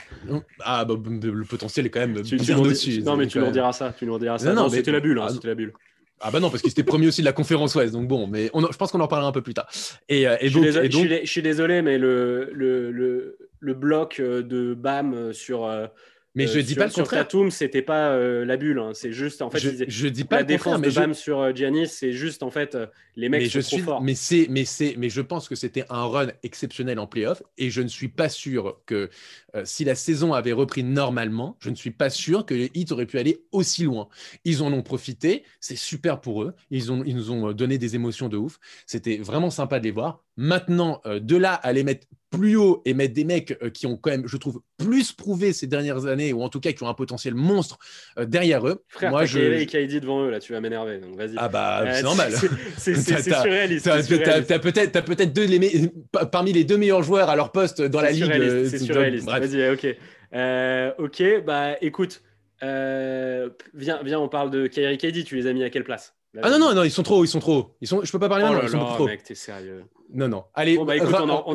Speaker 2: Ah, bah, le potentiel est quand même
Speaker 1: Tu,
Speaker 2: bien au-dessus.
Speaker 1: non, mais tu nous
Speaker 2: même-
Speaker 1: diras ça. Tu nous diras ça.
Speaker 2: Non,
Speaker 1: Non, c'était la bulle. hein,
Speaker 2: Ah,
Speaker 1: c'était la bulle.
Speaker 2: Ah bah non, parce qu'il était premier aussi de la conférence Ouest, donc bon, mais on je pense qu'on en parlera un peu plus tard. Et, euh, et
Speaker 1: Je suis,
Speaker 2: donc, et
Speaker 1: je suis
Speaker 2: donc-
Speaker 1: dé- je suis désolé, mais le, le, le, le bloc euh, de BAM euh, sur.
Speaker 2: Mais je
Speaker 1: euh,
Speaker 2: dis
Speaker 1: sur-
Speaker 2: pas le
Speaker 1: sur
Speaker 2: contraire.
Speaker 1: Tatum, c'était pas euh, la bulle. hein. C'est juste, en fait,
Speaker 2: je, je dis pas
Speaker 1: la
Speaker 2: le
Speaker 1: défense de
Speaker 2: je,
Speaker 1: BAM sur euh, Giannis, c'est juste, en fait, les mecs
Speaker 2: mais
Speaker 1: sont
Speaker 2: je
Speaker 1: trop
Speaker 2: suis,
Speaker 1: forts.
Speaker 2: mais c'est, mais c'est, mais je pense que c'était un run exceptionnel en playoff, et je ne suis pas sûr que euh, si la saison avait repris normalement, je ne suis pas sûr que les Heat auraient pu aller aussi loin. Ils en ont profité, c'est super pour eux. Ils ont, ils nous ont donné des émotions de ouf. C'était vraiment sympa de les voir. Maintenant, euh, de là à les mettre plus haut et mettre des mecs euh, qui ont quand même, je trouve, plus prouvé ces dernières années, ou en tout cas qui ont un potentiel monstre euh, derrière eux.
Speaker 1: Frère,
Speaker 2: moi, je,
Speaker 1: et KD devant eux, là, tu vas m'énerver. Donc, vas-y.
Speaker 2: ah bah
Speaker 1: Euh,
Speaker 2: c'est normal.
Speaker 1: C'est surréaliste.
Speaker 2: T'as t'as- t'as peut-être t'as peut-être deux les me- pa- parmi les deux meilleurs joueurs à leur poste dans la
Speaker 1: C'est
Speaker 2: ligue.
Speaker 1: surréaliste, C'est surréaliste. Vas-y, ok. Ok, bah écoute, viens, viens, on parle de Kyrie KD. Tu les as mis à quelle place?
Speaker 2: Ah non non non ils sont trop hauts, ils sont trop hauts. ils sont je peux pas parler
Speaker 1: Oh
Speaker 2: maintenant ils sont
Speaker 1: là,
Speaker 2: trop. hauts.
Speaker 1: mec, t'es sérieux.
Speaker 2: Non non allez
Speaker 1: Bon, bah,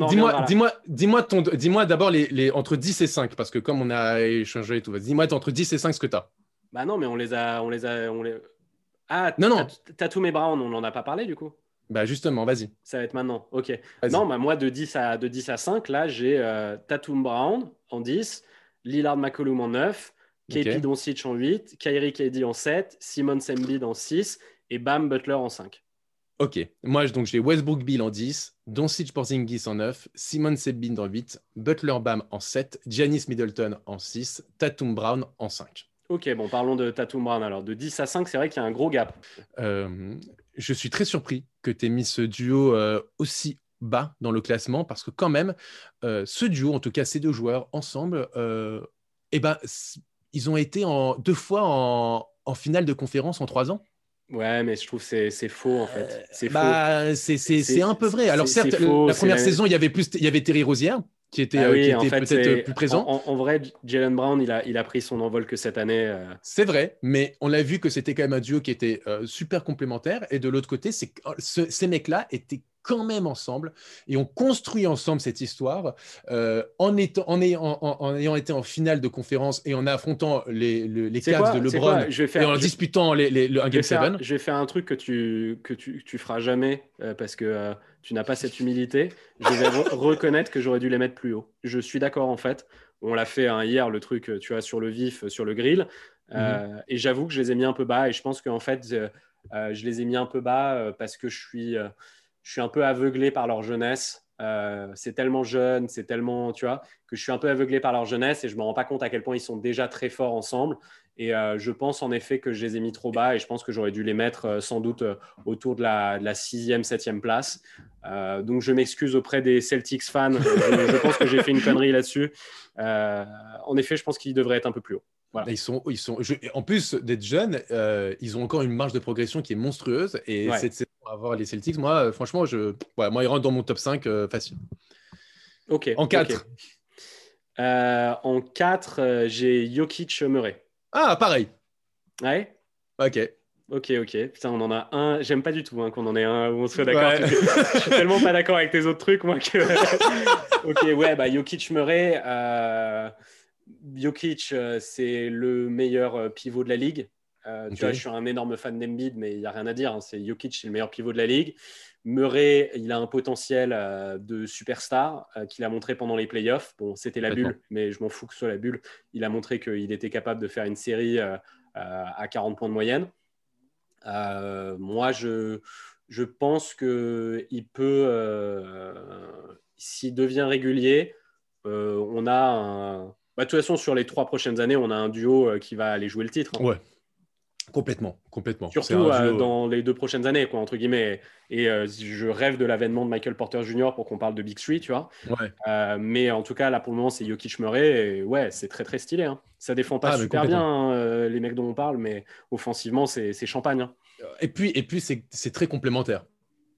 Speaker 2: dis-moi dis-moi dis-moi ton dis-moi d'abord les, les entre 10 et 5 parce que comme on a échangé et tout vas-y, dis-moi entre 10 et 5 ce que tu as.
Speaker 1: Bah non, mais on les a, on les a, on les. Ah,
Speaker 2: Non, non.
Speaker 1: Tat- Tatum et Brown, on n'en a pas parlé du coup?
Speaker 2: Bah justement vas-y.
Speaker 1: Ça va être maintenant. Ok. Non, bah moi de 10 à, de 10 à 5, là j'ai euh, Tatum Brown en 10, Lillard McCollum en 9, KP
Speaker 2: Ok.
Speaker 1: Doncic en 8, Kyrie KD en 7, Simon Embiid en 6 et Bam Butler en 5.
Speaker 2: Ok, moi donc j'ai Westbrook Bill en 10, Doncic Porzingis en 9, Simon Sebin en 8, Butler Bam en 7, Giannis Middleton en 6, Tatum Brown en 5.
Speaker 1: Ok, bon, parlons de Tatum Brown alors. De 10 à 5, c'est vrai qu'il y a un gros gap.
Speaker 2: Euh, je suis très surpris que tu aies mis ce duo euh, aussi bas dans le classement parce que quand même, euh, ce duo, en tout cas ces deux joueurs ensemble, eh ben, ils ont été en, deux fois en, en finale de conférence en trois ans.
Speaker 1: Ouais, mais je trouve que c'est c'est faux en fait. C'est faux.
Speaker 2: Bah, c'est c'est-
Speaker 1: C'est-
Speaker 2: c'est un peu vrai. Alors
Speaker 1: c'est-
Speaker 2: certes,
Speaker 1: c'est faux,
Speaker 2: la
Speaker 1: c'est
Speaker 2: première saison, il y avait plus, il y avait Terry Rosière qui était,
Speaker 1: Ah
Speaker 2: euh,
Speaker 1: oui,
Speaker 2: était peut-être
Speaker 1: c'est-
Speaker 2: euh, plus présent.
Speaker 1: En, vrai, Jalen Brown, il a, il a pris son envol que cette année. euh,
Speaker 2: C'est vrai, mais on l'a vu que c'était quand même un duo qui était euh, super complémentaire. Et de l'autre côté, c'est euh, ce- ces mecs-là étaient quand même ensemble et ont construit ensemble cette histoire euh, en, étant, en, ayant, en- en ayant été en finale de conférence et en affrontant les, le- les
Speaker 1: C'est
Speaker 2: Cavs
Speaker 1: quoi
Speaker 2: de LeBron
Speaker 1: quoi Je vais
Speaker 2: et en
Speaker 1: je-
Speaker 2: disputant les, les- le, un Game
Speaker 1: vais, faire,
Speaker 2: 7.
Speaker 1: je vais faire un truc que tu, que tu, tu feras jamais euh, parce que euh, tu n'as pas cette humilité. Je vais re- reconnaître que j'aurais dû les mettre plus haut. Je suis d'accord en fait. On l'a fait hein, hier, le truc, tu vois, sur le vif, sur le grill.
Speaker 2: Mhm.
Speaker 1: Et j'avoue que je les ai mis un peu bas. Et je pense qu'en fait, je les ai mis un peu bas parce que je suis, je suis un peu aveuglé par leur jeunesse. c'est tellement jeune, c'est tellement, tu vois, que je suis un peu aveuglé par leur jeunesse et je me rends pas compte à quel point ils sont déjà très forts ensemble. Et je pense en effet que je les ai mis trop bas et je pense que j'aurais dû les mettre sans doute autour de la, de la sixième, septième place. donc je m'excuse auprès des Celtics fans. je, pense que j'ai fait une connerie là-dessus. en effet, je pense qu'ils devraient être un peu plus haut.
Speaker 2: Ils sont, ils sont, en plus d'être jeunes, euh, ils ont encore une marge de progression qui est monstrueuse. Et cette saison, avoir les Celtics, moi, euh, franchement, je, moi, ils rentrent dans mon top 5 euh, facile.
Speaker 1: Ok.
Speaker 2: En 4.
Speaker 1: en 4, j'ai Jokic Murray.
Speaker 2: Ah, pareil.
Speaker 1: Ouais.
Speaker 2: Ok.
Speaker 1: Ok, ok. Putain, on en a un. J'aime pas du tout hein, qu'on en ait un où on soit d'accord. je suis tellement pas d'accord avec tes autres trucs, moi, que. ok, ouais, bah, Jokic Murray. Jokic, euh, c'est le meilleur euh, pivot de la ligue. Euh, tu vois, je suis un énorme fan d'Embiid, mais il n'y a rien à dire. Hein. C'est Jokic, c'est le meilleur pivot de la ligue. Murray, il a un potentiel de superstar qu'il a montré pendant les playoffs. Bon, c'était la bulle, mais je m'en fous que ce soit la bulle. Il a montré qu'il était capable de faire une série à 40 points de moyenne. moi, je, je pense qu'il peut, s'il devient régulier, on a un bah, de toute façon, sur les trois prochaines années, on a un duo euh, qui va aller jouer le titre.
Speaker 2: Hein. Ouais. Complètement, complètement.
Speaker 1: Surtout euh, dans les deux prochaines années, quoi, entre guillemets. Et euh, je rêve de l'avènement de Michael Porter Jr. pour qu'on parle de Big Three, tu vois.
Speaker 2: Ouais.
Speaker 1: mais en tout cas, là, pour le moment, c'est Jokic Murray. Et ouais, c'est très, très stylé. Hein. Ça défend pas ah, super bien, hein, les mecs dont on parle, mais offensivement, c'est champagne. Hein.
Speaker 2: Et puis, et puis c'est très complémentaire.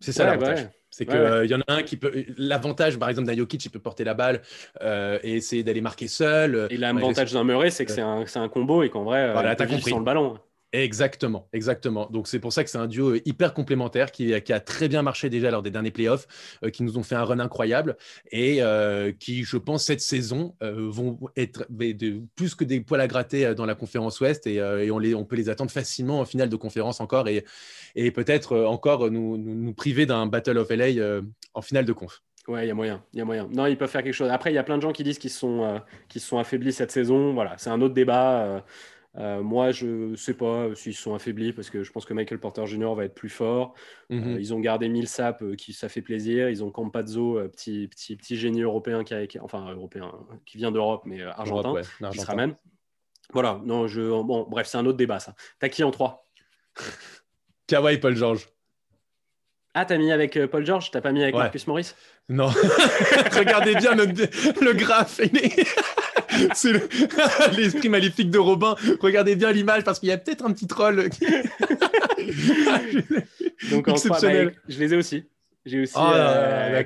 Speaker 2: C'est ça l'avantage. C'est qu'il euh, y en a un qui peut. L'avantage, par exemple, d'un Jokic, il peut porter la balle euh, et essayer d'aller marquer seul.
Speaker 1: Et l'avantage d'un Murray, c'est que c'est un, un, combo et qu'en vrai, voilà, euh, il sur le ballon.
Speaker 2: Exactement, exactement. Donc c'est pour ça que c'est un duo hyper complémentaire qui, a très bien marché déjà lors des derniers playoffs, euh, qui nous ont fait un run incroyable et euh, qui, je pense, cette saison euh, vont être plus que des poils à gratter dans la conférence Ouest et, on, peut les attendre facilement en finale de conférence encore et, peut-être encore nous, priver d'un Battle of LA en finale de conf.
Speaker 1: Ouais, il y a moyen, il y a moyen. Non, ils peuvent faire quelque chose. Après, il y a plein de gens qui disent qu'ils sont, sont affaiblis cette saison. Voilà, c'est un autre débat. Euh, moi, je ne sais pas s'ils sont affaiblis parce que je pense que Michael Porter Jr. va être plus fort. Euh, mhm. ils ont gardé Millsap, euh, qui ça fait plaisir. Ils ont Campazzo, petit, petit, petit génie européen qui, enfin européen, qui vient d'Europe, mais argentin, qui se ramène. Voilà, non, je, bon, bref, c'est un autre débat ça. T'as qui en 3
Speaker 2: Kawhi Paul George.
Speaker 1: Ah, t'as mis avec Paul George, t'as pas mis avec Marcus Morris?
Speaker 2: Non. Regardez bien le, le graphe. c'est l'esprit maléfique de Robin. Regardez bien l'image parce qu'il y a peut-être un petit troll.
Speaker 1: Donc en bah, je les ai aussi. J'ai aussi oh euh,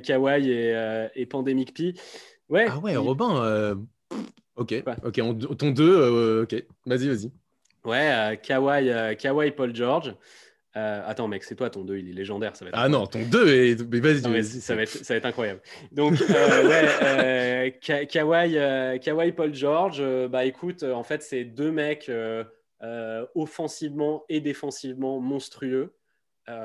Speaker 1: Kawaii et, euh, et, Pandemic P.
Speaker 2: Ouais. Ah ouais, Robin. Euh, ok. Ok. ton 2, ok. Vas-y, vas-y.
Speaker 1: Ouais, Kawaii, Kawaii, Paul George. Euh, attends, mec, c'est toi ton 2, il est légendaire. Ça va
Speaker 2: ah non, ton 2 est. vas-y,
Speaker 1: ça, va être, ça va être incroyable. Donc, euh, ouais, euh, Kawhi, Paul George, bah écoute, en fait, c'est deux mecs offensivement et défensivement monstrueux.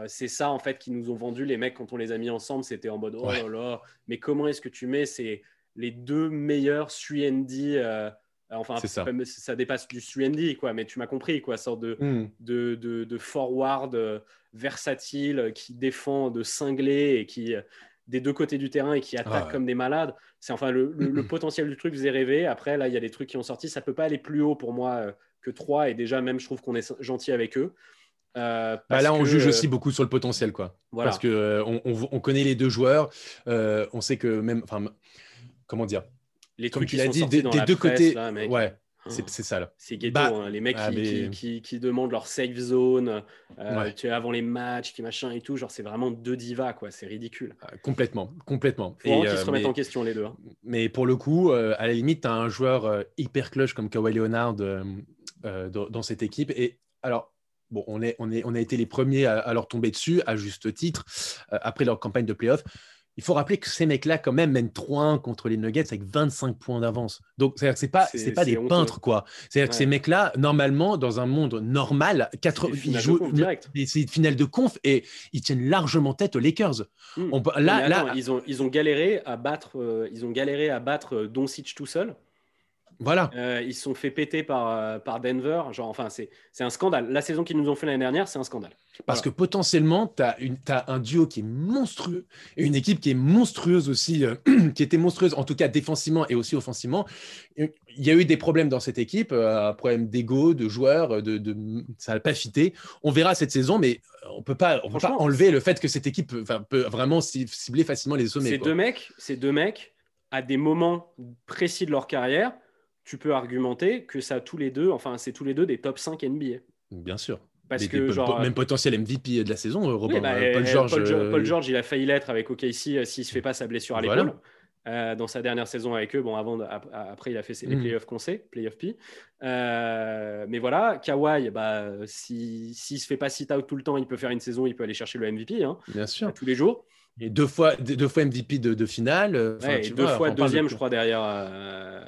Speaker 1: c'est ça, en fait, qui nous ont vendu les mecs quand on les a mis ensemble. C'était en mode, oh là là, mais comment est-ce que tu mets ces, les deux meilleurs 3 Enfin, ça. ça. dépasse du 3 quoi, mais tu m'as compris, quoi, sorte de, hmm. de, de, forward euh, versatile euh, qui défend de cinglé et qui, euh, des deux côtés du terrain et qui attaque comme des malades. C'est enfin le, le, potentiel du truc, vous rêvé. Après, là, il y a des trucs qui ont sorti. Ça peut pas aller plus haut pour moi que 3 et déjà, même, je trouve qu'on est gentil avec eux.
Speaker 2: bah là, on juge aussi beaucoup sur le potentiel, quoi. Parce que on, on, connaît les deux joueurs. on sait que même, enfin, comment dire,
Speaker 1: les trucs qui sont dit, des, deux côtés.
Speaker 2: ouais. C'est ça là.
Speaker 1: C'est ghetto, bah, hein. les mecs ah, qui, qui, demandent leur safe zone euh, tu avant les matchs, qui machin et tout. Genre, c'est vraiment deux divas, quoi. C'est ridicule.
Speaker 2: Ah, complètement, complètement.
Speaker 1: Faut et, euh, se remettent en question les deux. Hein.
Speaker 2: Mais pour le coup, euh, à la limite, tu as un joueur hyper clutch comme Kawhi Leonard dans, cette équipe. Et alors, bon, on, est, on, est, on a été les premiers à, à leur tomber dessus, à juste titre, après leur campagne de playoff il faut rappeler que ces mecs-là, quand même, mènent 3-1 contre les Nuggets avec 25 points d'avance. Donc, c'est-à-dire que ce pas, c'est, pas des peintres, quoi. C'est-à-dire que ces mecs-là, normalement, dans un monde normal, 4... ils jouent. C'est une finale de conf et ils tiennent largement tête aux Lakers.
Speaker 1: Hmm. là, là... Ils, ont, ils ont galéré à battre, euh, ils ont galéré à battre euh, Doncic tout seul.
Speaker 2: Voilà.
Speaker 1: Euh, ils se sont fait péter par, euh, par Denver. Genre, enfin, c'est un scandale. La saison qu'ils nous ont fait l'année dernière, c'est un scandale.
Speaker 2: Parce que potentiellement, tu as, un duo qui est monstrueux et une équipe qui est monstrueuse aussi, euh, qui était monstrueuse en tout cas défensivement et aussi offensivement. Il y a eu des problèmes dans cette équipe, euh, un problème d'ego, de joueurs, de, de ça n'a pas fité. On verra cette saison, mais on ne peut pas enlever le fait que cette équipe peut vraiment cibler facilement les sommets.
Speaker 1: Ces deux mecs, ces deux mecs, à des moments précis de leur carrière, tu peux argumenter que ça tous les deux, enfin c'est tous les deux des top 5 NBA.
Speaker 2: Bien sûr.
Speaker 1: Parce que, genre,
Speaker 2: même potentiel MVP de la saison, euh, Robin.
Speaker 1: Bah, Paul, George, Paul, George, il a failli l'être avec OKC s'il ne se fait pas sa blessure à l'épaule. dans sa dernière saison avec eux. Bon, avant, après, il a fait ses, les mm. playoffs qu'on sait, playoff P. Euh, mais voilà, Kawhi, bah, s'il ne se fait pas sit-out tout le temps, il peut faire une saison, il peut aller chercher le MVP. Hein,
Speaker 2: Bien sûr.
Speaker 1: tous les jours.
Speaker 2: Et deux fois, deux fois MVP de, de finale.
Speaker 1: et deux fois deuxième, je crois, derrière. Euh,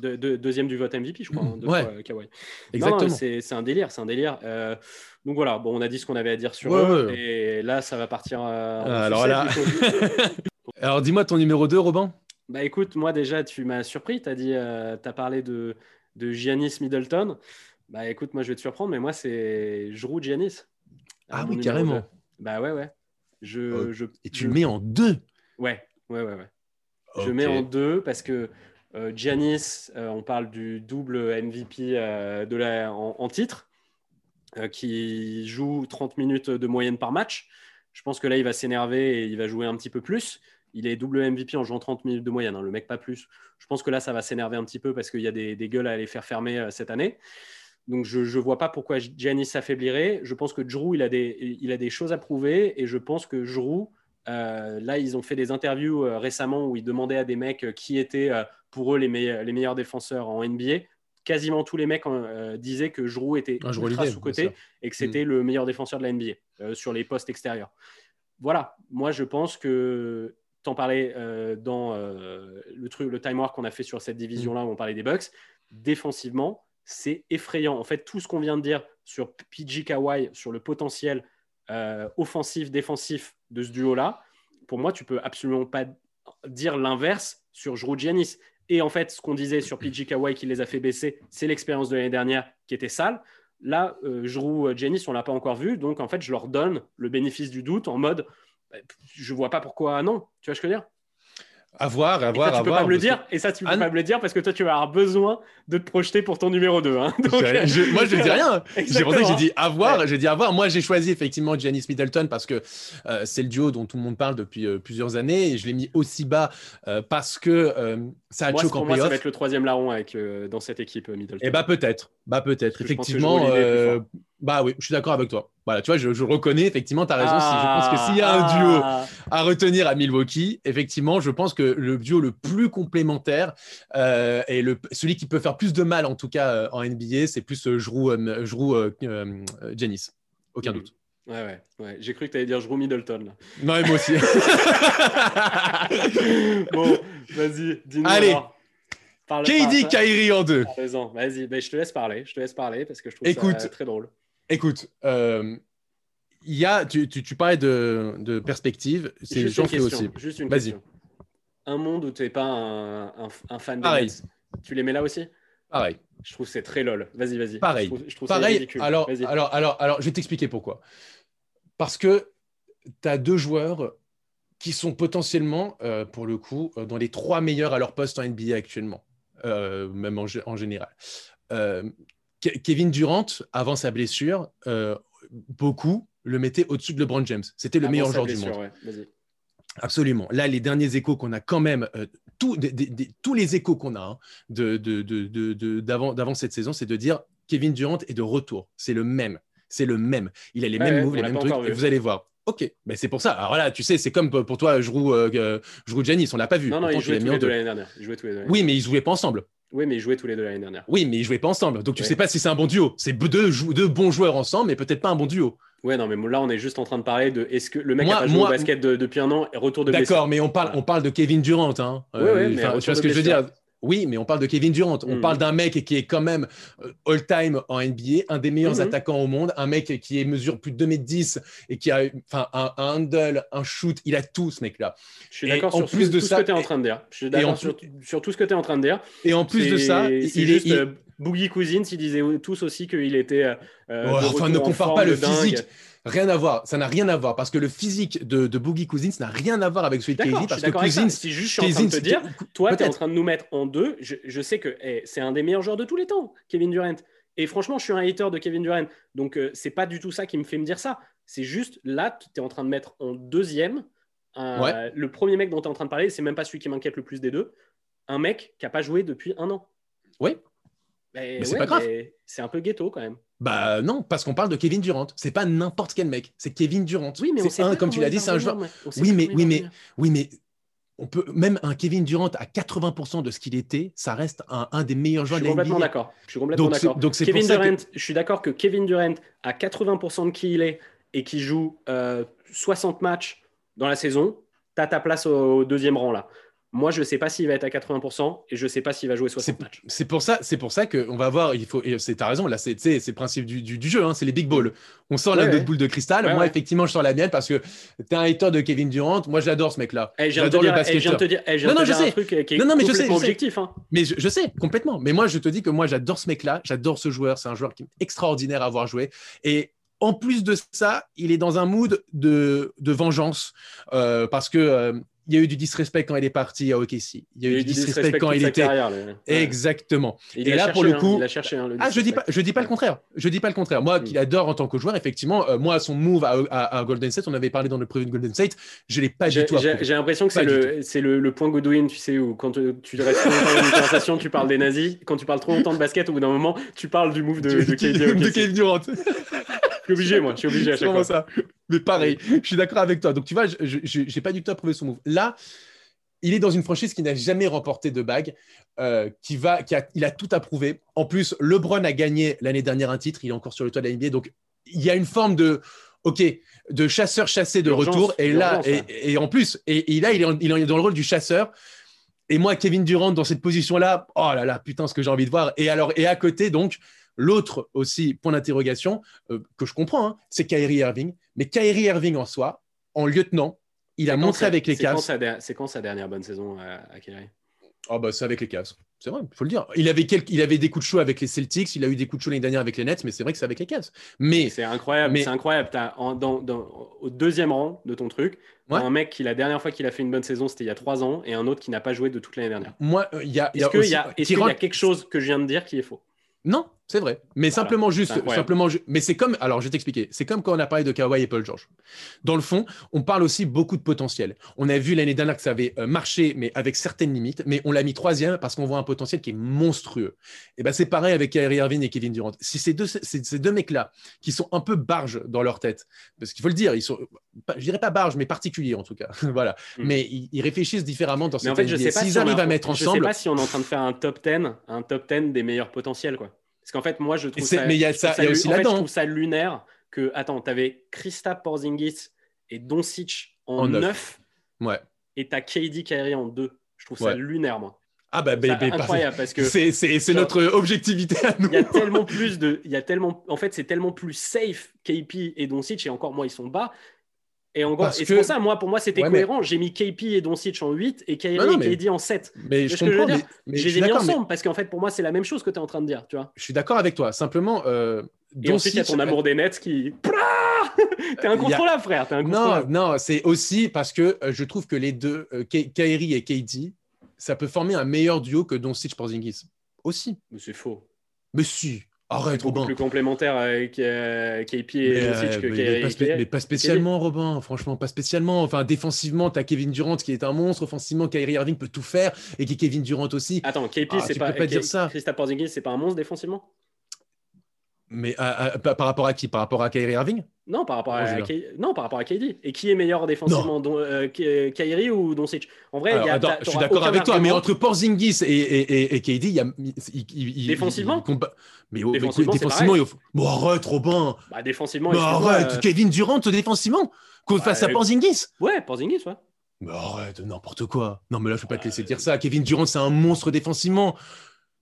Speaker 1: de, deuxième du vote MVP, je crois. Hein,
Speaker 2: ouais. Kawhi. Exactement.
Speaker 1: C'est un délire, c'est un délire. Euh, donc voilà, bon, on a dit ce qu'on avait à dire sur eux. Et là, ça va partir.
Speaker 2: Euh, alors là. alors dis-moi ton numéro 2, Robin.
Speaker 1: Bah écoute, moi déjà, tu m'as surpris. Tu as dit, euh, as parlé de, de Giannis Middleton. Bah écoute, moi je vais te surprendre, mais moi c'est Jrou Giannis.
Speaker 2: Ah oui, carrément.
Speaker 1: Bah ouais, ouais. Je, je
Speaker 2: Et tu le mets en deux
Speaker 1: Ouais, ouais, ouais. ouais. Je mets en deux parce que euh, Giannis, euh, on parle du double MVP euh, de la, en, titre, qui joue 30 minutes de moyenne par match. Je pense que là, il va s'énerver et il va jouer un petit peu plus. Il est double MVP en jouant 30 minutes de moyenne, hein, le mec pas plus. Je pense que là, ça va s'énerver un petit peu parce qu'il y a des, gueules à les faire fermer cette année. Donc, je ne vois pas pourquoi Giannis s'affaiblirait. Je pense que Drew, il a, des, il a des choses à prouver et je pense que Drew, là, ils ont fait des interviews récemment où ils demandaient à des mecs qui étaient pour eux les, les meilleurs défenseurs en NBA. Quasiment tous les mecs euh, disaient que Giroud était
Speaker 2: un
Speaker 1: ultra sous-côté et que c'était mm. le meilleur défenseur de la NBA euh, sur les postes extérieurs. Voilà, moi je pense que t'en parlais euh, dans le truc, le time qu'on a fait sur cette division-là où on parlait des Bucks. Défensivement, c'est effrayant. En fait, tout ce qu'on vient de dire sur PG Kawhi, sur le potentiel offensif, défensif de ce duo-là, pour moi, tu peux absolument pas dire l'inverse sur Giroud Giannis. Et en fait, ce qu'on disait sur PG Kawhi qui les a fait baisser, c'est l'expérience de l'année dernière qui était sale. Là, euh, euh, Giannis, on l'a pas encore vu. Donc, en fait, je leur donne le bénéfice du doute en mode, bah, je vois pas pourquoi non. Tu vois ce que je veux dire?
Speaker 2: À voir, à voir,
Speaker 1: tu peux pas me le dire, et ça, tu peux pas me le dire parce que toi, tu vas avoir besoin de te projeter pour ton numéro 2. Hein.
Speaker 2: moi, je ne dis rien. C'est pour ça que j'ai dit à voir. J'ai dit à voir. Moi, j'ai choisi effectivement Janice Middleton parce que euh, c'est le duo dont tout le monde parle depuis euh, plusieurs années. Et je l'ai mis aussi bas euh, parce que ça a
Speaker 1: moi,
Speaker 2: choqué
Speaker 1: en moi, ça va être le troisième larron avec, dans cette équipe Middleton. Et
Speaker 2: eh bah, peut-être. Bah, peut-être. Effectivement. Bah oui, je suis d'accord avec toi. Voilà, tu vois, je, reconnais effectivement, tu as raison. je pense que s'il y a un duo ah. à retenir à Milwaukee, effectivement, je pense que le duo le plus complémentaire euh, et le, celui qui peut faire plus de mal, en tout cas euh, en NBA, c'est plus euh, Jrou, euh, Janice. Aucun mm. doute.
Speaker 1: Ouais, ouais, ouais. J'ai cru que tu allais dire Jrou Middleton. Là.
Speaker 2: Non, et moi aussi.
Speaker 1: bon, vas-y, dis-nous.
Speaker 2: Allez. KD Kyrie en deux.
Speaker 1: raison. Vas-y, ben, je te laisse parler. Je te laisse parler parce que je trouve Écoute, ça très drôle.
Speaker 2: Écoute, euh, y a, tu, tu, parlais de, de perspective, c'est
Speaker 1: j'en fais aussi. Juste une question. Un monde où tu n'es pas un, un, fan
Speaker 2: Pareil.
Speaker 1: tu les mets là aussi?
Speaker 2: Pareil.
Speaker 1: Je trouve c'est très lol. Vas-y, vas-y.
Speaker 2: Pareil.
Speaker 1: Je trouve,
Speaker 2: Pareil. Alors, alors, alors, alors, je vais t'expliquer pourquoi. Parce que tu as deux joueurs qui sont potentiellement, euh, pour le coup, euh, dans les trois meilleurs à leur poste en NBA actuellement, euh, même en, en général. Kevin Durant, avant sa blessure, euh, beaucoup le mettaient au-dessus de LeBron James. C'était le meilleur joueur du monde. Absolument. Là, les derniers échos qu'on a quand même, euh, tous les échos qu'on a hein, d'avant cette saison, c'est de dire Kevin Durant est de retour. C'est le même. C'est le même. Il a les mêmes moves, les mêmes trucs. Et vous allez voir. Ok, mais c'est pour ça. Alors là, tu sais, c'est comme pour toi, je roule, euh, Janis, on l'a pas vu.
Speaker 1: Non, non, ils jouaient tous les deux l'année dernière.
Speaker 2: Oui, mais ils jouaient pas ensemble.
Speaker 1: Oui, mais ils jouaient tous les deux l'année dernière.
Speaker 2: Oui, mais ils jouaient pas ensemble. Donc tu ne sais pas si c'est un bon duo. C'est deux, deux, bons joueurs ensemble, mais peut-être pas un bon duo.
Speaker 1: Ouais, non, mais là, on est juste en train de parler de est-ce que le mec a pas joué au basket depuis un an et retour de
Speaker 2: D'accord, mais on parle, on parle de Kevin Durant. Hein.
Speaker 1: Euh,
Speaker 2: tu vois ce que je veux dire Oui, mais on parle de Kevin Durant. On
Speaker 1: Mm.
Speaker 2: parle d'un mec qui est quand même euh, all-time en NBA, un des meilleurs
Speaker 1: Mhm.
Speaker 2: attaquants au monde, un mec qui est- mesure plus de 2m10 et qui a enfin, un, un handle, un shoot. Il a tout, ce mec-là.
Speaker 1: Je suis d'accord sur
Speaker 2: plus
Speaker 1: tout,
Speaker 2: de
Speaker 1: tout
Speaker 2: ça-
Speaker 1: ce que tu es en train de dire. Je suis
Speaker 2: et en
Speaker 1: d'accord
Speaker 2: plus-
Speaker 1: sur, sur tout ce que tu es en train de dire.
Speaker 2: Et en plus de ça, il
Speaker 1: juste
Speaker 2: est. il-
Speaker 1: euh, Boogie Cousins, ils disaient tous aussi qu'il était. euh, euh,
Speaker 2: enfin, ne compare pas le
Speaker 1: dingue.
Speaker 2: physique. Rien à voir. Ça n'a rien à voir parce que le physique de, de Boogie Cousins n'a rien à voir avec celui de
Speaker 1: je
Speaker 2: parce que. Cousins.
Speaker 1: Si juste je suis en train de te dire, toi, tu es en train de nous mettre en deux. Je, je sais que eh, c'est un des meilleurs joueurs de tous les temps, Kevin Durant. Et franchement, je suis un hater de Kevin Durant. Donc, euh, c'est pas du tout ça qui me fait me dire ça. C'est juste là, tu es en train de mettre en deuxième.
Speaker 2: Ouais.
Speaker 1: Le premier mec dont tu es en train de parler, c'est même pas celui qui m'inquiète le plus des deux. Un mec qui a pas joué depuis un an.
Speaker 2: Oui.
Speaker 1: Mais,
Speaker 2: Mais c'est
Speaker 1: ouais,
Speaker 2: pas grave.
Speaker 1: C'est un peu ghetto quand même.
Speaker 2: Bah non, parce qu'on parle de Kevin Durant. C'est pas n'importe quel mec. C'est Kevin Durant.
Speaker 1: Oui, mais
Speaker 2: C'est un, comme tu l'as dit, c'est un joueur. Oui, mais- oui, mais-. Oui, mais on peut même un Kevin Durant à 80% de ce qu'il était, ça reste un, un des meilleurs
Speaker 1: Je
Speaker 2: joueurs
Speaker 1: suis
Speaker 2: de la
Speaker 1: complètement
Speaker 2: NBA.
Speaker 1: d'accord. Je suis complètement d'accord.
Speaker 2: donc
Speaker 1: Kevin
Speaker 2: pour ça que-
Speaker 1: Durant, je suis d'accord que Kevin Durant à 80% de qui il est et qui joue euh, 60 matchs dans la saison, tu as ta place au, au deuxième rang là. Moi, je ne sais pas s'il va être à 80% et je ne sais pas s'il va jouer 60 matchs.
Speaker 2: C'est pour ça, c'est pour ça qu'on va voir. Il faut. C'est t'as raison. Là, c'est le principe du, du- du jeu. hein, c'est les big balls. On sort la
Speaker 1: Ouais,
Speaker 2: boule de cristal.
Speaker 1: Ouais,
Speaker 2: Moi, effectivement, je sors la mienne parce que t'es un hater de Kevin Durant. Moi, j'adore ce mec-là.
Speaker 1: Eh,
Speaker 2: J'adore le
Speaker 1: eh, dire, eh,
Speaker 2: Non, non, je
Speaker 1: un
Speaker 2: sais.
Speaker 1: truc qui est
Speaker 2: Non, non, mais je sais,
Speaker 1: complètement
Speaker 2: je sais.
Speaker 1: objectif. hein.
Speaker 2: Mais je, je sais complètement. Mais moi, je te dis que moi, j'adore ce mec-là. J'adore ce joueur. C'est un joueur qui est extraordinaire à avoir joué. Et en plus de ça, il est dans un mood de, de vengeance euh, parce que euh, il y a eu du disrespect quand il est parti à OKC. Il y a eu du disrespect quand il était.
Speaker 1: carrière, là. Ouais.
Speaker 2: Exactement.
Speaker 1: Il
Speaker 2: Et là,
Speaker 1: cherché,
Speaker 2: pour le
Speaker 1: hein,
Speaker 2: coup-
Speaker 1: il a cherché. hein, le
Speaker 2: Ah, je dis pas, je dis pas le contraire. Je dis pas le contraire. Moi,
Speaker 1: Mm.
Speaker 2: qu'il adore en tant que joueur, effectivement, euh, moi, son move à, à- à Golden State, on avait parlé dans le preview de Golden State, je l'ai pas du tout
Speaker 1: j'ai- l'impression que c'est le, c'est le, le point Goodwin, tu sais, où quand euh, tu restes longtemps dans une conversation, tu parles des nazis. Quand tu parles trop longtemps de basket, au bout d'un moment, tu parles du move de, de
Speaker 2: de Durant.
Speaker 1: Je suis obligé, moi, je suis obligé à chaque fois.
Speaker 2: ça. Mais pareil, je suis d'accord avec toi. Donc, tu vois, je j'ai pas du tout approuvé son move. Là, il est dans une franchise qui n'a jamais remporté de bague, euh, qui va, qui a, il a tout approuvé. En plus, LeBron a gagné l'année dernière un titre. Il est encore sur le toit de la NBA. Donc, il y a une forme de, ok, de chasseur chassé de retour. Et là, et, en plus, et, et là, il est, en- il est dans le rôle du chasseur. Et moi, Kevin Durant, dans cette position-là, oh là là, putain, ce que j'ai envie de voir. Et alors, et à côté, donc, l'autre aussi, point d'interrogation, euh, que je comprends, hein, c'est Kyrie Irving. Mais Kyrie Irving en soi, en lieutenant, il a montré avec les Cavs.
Speaker 1: C'est quand sa dernière bonne saison à, à Kyrie?
Speaker 2: Oh bah c'est avec les Cavs. C'est vrai, il faut le dire. Il avait, quelques, il avait des coups de chaud avec les Celtics, il a eu des coups de chaud l'année dernière avec les Nets, mais c'est vrai que c'est avec les Cavs. Mais
Speaker 1: C'est incroyable,
Speaker 2: Mais-
Speaker 1: c'est incroyable. T'as en- dans, dans- au deuxième rang de ton truc,
Speaker 2: Ouais.
Speaker 1: un mec qui la dernière fois qu'il a fait une bonne saison, c'était il y a trois ans, et un autre qui n'a pas joué de toute l'année dernière.
Speaker 2: moi, euh, il y a,
Speaker 1: Est-ce qu'il y, a- y quelque chose que je viens de dire qui est faux?
Speaker 2: Non, c'est vrai. Mais
Speaker 1: Voilà.
Speaker 2: simplement juste,
Speaker 1: incroyable.
Speaker 2: simplement, ju- mais c'est comme, alors je vais t'expliquer. C'est comme quand on a parlé de Kawhi et Paul George. Dans le fond, on parle aussi beaucoup de potentiel. On a vu l'année dernière que ça avait euh, marché, mais avec certaines limites. Mais on l'a mis troisième parce qu'on voit un potentiel qui est monstrueux. Et ben c'est pareil avec Kyrie Irving et Kevin Durant. Si ces deux, ces, deux mecs-là, qui sont un peu barges dans leur tête, parce qu'il faut le dire, ils sont, je dirais pas barges, mais particuliers en tout cas. voilà.
Speaker 1: Mm.
Speaker 2: Mais ils, ils réfléchissent différemment dans
Speaker 1: Mais en
Speaker 2: cette
Speaker 1: fait, je sais pas
Speaker 2: S'ils
Speaker 1: si on
Speaker 2: arrivent
Speaker 1: a-
Speaker 2: à mettre
Speaker 1: je sais pas si on est en train de faire un top 10, un top 10 des meilleurs potentiels, quoi. Parce qu'en fait, moi, je trouve ça.
Speaker 2: mais il y a ça- y a aussi
Speaker 1: en fait,
Speaker 2: là-dedans.
Speaker 1: Je trouve ça lunaire que, attends, t'avais Krista Porzingis et Doncic en,
Speaker 2: En neuf.
Speaker 1: 9
Speaker 2: ouais.
Speaker 1: et t'as KD Kyrie en 2. Je trouve ça lunaire, moi.
Speaker 2: Ah bah, bah, bah,
Speaker 1: incroyable parce que
Speaker 2: c'est notre objectivité à nous.
Speaker 1: il y a tellement plus de, il y a tellement, en fait, c'est tellement plus safe KP et Doncic et encore moi ils sont bas. Et encore,
Speaker 2: Parce
Speaker 1: et
Speaker 2: que-
Speaker 1: c'est pour ça, moi, pour moi, c'était
Speaker 2: Ouais, mais-
Speaker 1: cohérent. J'ai mis KP et Doncic en 8 et Kyrie
Speaker 2: mais-
Speaker 1: et KD en 7.
Speaker 2: Mais
Speaker 1: C'est
Speaker 2: je
Speaker 1: ce que je veux dire.
Speaker 2: mais
Speaker 1: je les ai mis ensemble parce qu'en fait, pour moi, c'est la même chose que tu es en train de dire, tu vois.
Speaker 2: je suis d'accord avec toi. Simplement, euh,
Speaker 1: Et ensuite, il y a ton amour des Nets qui. T'es incontrôlable, frère. T'es
Speaker 2: Non,
Speaker 1: incontrôlable.
Speaker 2: non, c'est aussi parce que euh, je trouve que les deux, euh, Ky- Kyrie et KD, ça peut former un meilleur duo que Doncic Porzingis. Aussi.
Speaker 1: Mais c'est faux.
Speaker 2: Mais si, arrête,
Speaker 1: Beaucoup
Speaker 2: Robin.
Speaker 1: plus complémentaire avec euh, KP et
Speaker 2: Mais,
Speaker 1: que
Speaker 2: pas, spé- mais pas spécialement, Robin. Franchement, pas spécialement. Enfin, défensivement, tu as Kevin Durant qui est un monstre. Offensivement, Kyrie Irving peut tout faire. Et qui Kevin Durant aussi.
Speaker 1: Attends, KP,
Speaker 2: Ah,
Speaker 1: c'est
Speaker 2: tu
Speaker 1: pas.
Speaker 2: peux pas dire ça.
Speaker 1: Kristaps Porzingis, c'est pas un monstre défensivement?
Speaker 2: Mais à- à- par rapport à qui? Par rapport à Kyrie Irving?
Speaker 1: Non, par rapport à K- non, par rapport à KD. Et qui est meilleur défensivement, Don- euh, K- Kyrie ou Doncic? En vrai,
Speaker 2: Alors,
Speaker 1: il y a,
Speaker 2: attends, je suis d'accord avec toi, mais entre Porzingis et, et, et, et KD, il y a. il- il-
Speaker 1: Défensivement?
Speaker 2: il- Mais, oh,
Speaker 1: Défensivement,
Speaker 2: défensivement, il faut- Bon, arrête, Robin
Speaker 1: Bah, défensivement, excuse-moi,
Speaker 2: arrête,
Speaker 1: euh,
Speaker 2: Kevin Durant défensivement
Speaker 1: Ouais,
Speaker 2: face à
Speaker 1: euh,
Speaker 2: Porzingis
Speaker 1: Ouais, Porzingis, ouais.
Speaker 2: Mais arrête, n'importe quoi. Non, mais là, je peux pas te laisser dire ça. Kevin Durant, c'est un monstre défensivement.